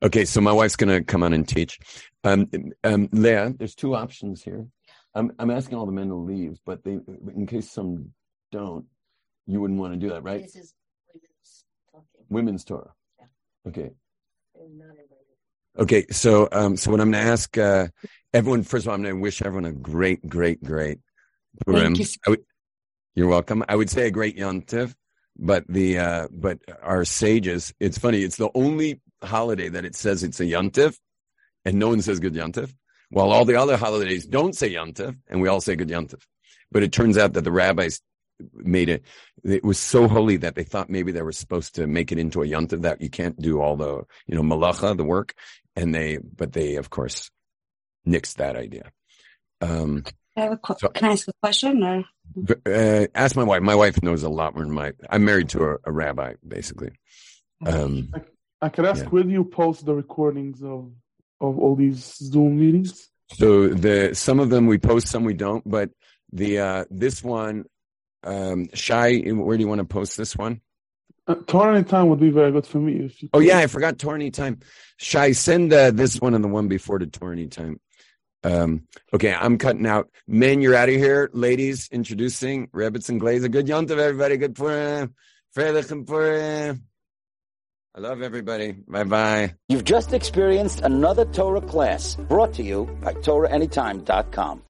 Speaker 2: Okay, so my wife's gonna come on and teach. Um, um, Leah, there's two options here. I'm I'm asking all the men to leave, but they, in case some don't, you wouldn't want to do that, right?
Speaker 7: This is women's talking.
Speaker 2: Women's Torah.
Speaker 7: Yeah.
Speaker 2: Okay.
Speaker 7: They're not invited.
Speaker 2: Okay, so um, so what I'm going to ask uh, everyone first of all, I'm going to wish everyone a great, great, great Purim.
Speaker 7: Thank You.
Speaker 2: Would, you're welcome. I would say a great Yontiv, but the uh, but our sages. It's funny. It's the only holiday that it says it's a Yontiv, and no one says good Yontiv. While all the other holidays don't say Yontiv, and we all say good Yontiv. But it turns out that the rabbis made it. It was so holy that they thought maybe they were supposed to make it into a Yontiv that you can't do all the you know malacha, the work and they but they of course nixed that idea um
Speaker 8: I have a qu-
Speaker 2: So-
Speaker 8: can I ask a question or
Speaker 2: uh, ask my wife my wife knows a lot more than my i'm married to a, a rabbi basically um
Speaker 9: I could ask,
Speaker 2: Yeah.
Speaker 9: where do you post the recordings of of all these Zoom meetings?
Speaker 2: so the some of them we post some we don't but the uh this one um shy where do you want to post this one?
Speaker 9: Uh, Torah time would be very good for me. If
Speaker 2: oh yeah i forgot Torah time shy send uh, this one and the one before to Torah time um okay i'm cutting out. Men you're out of here. Ladies introducing Rebbetzin glaze. A good yontiv everybody. Good Purim Freilichen Purim I love everybody. Bye bye.
Speaker 1: You've just experienced another Torah class brought to you by TorahAnytime.com.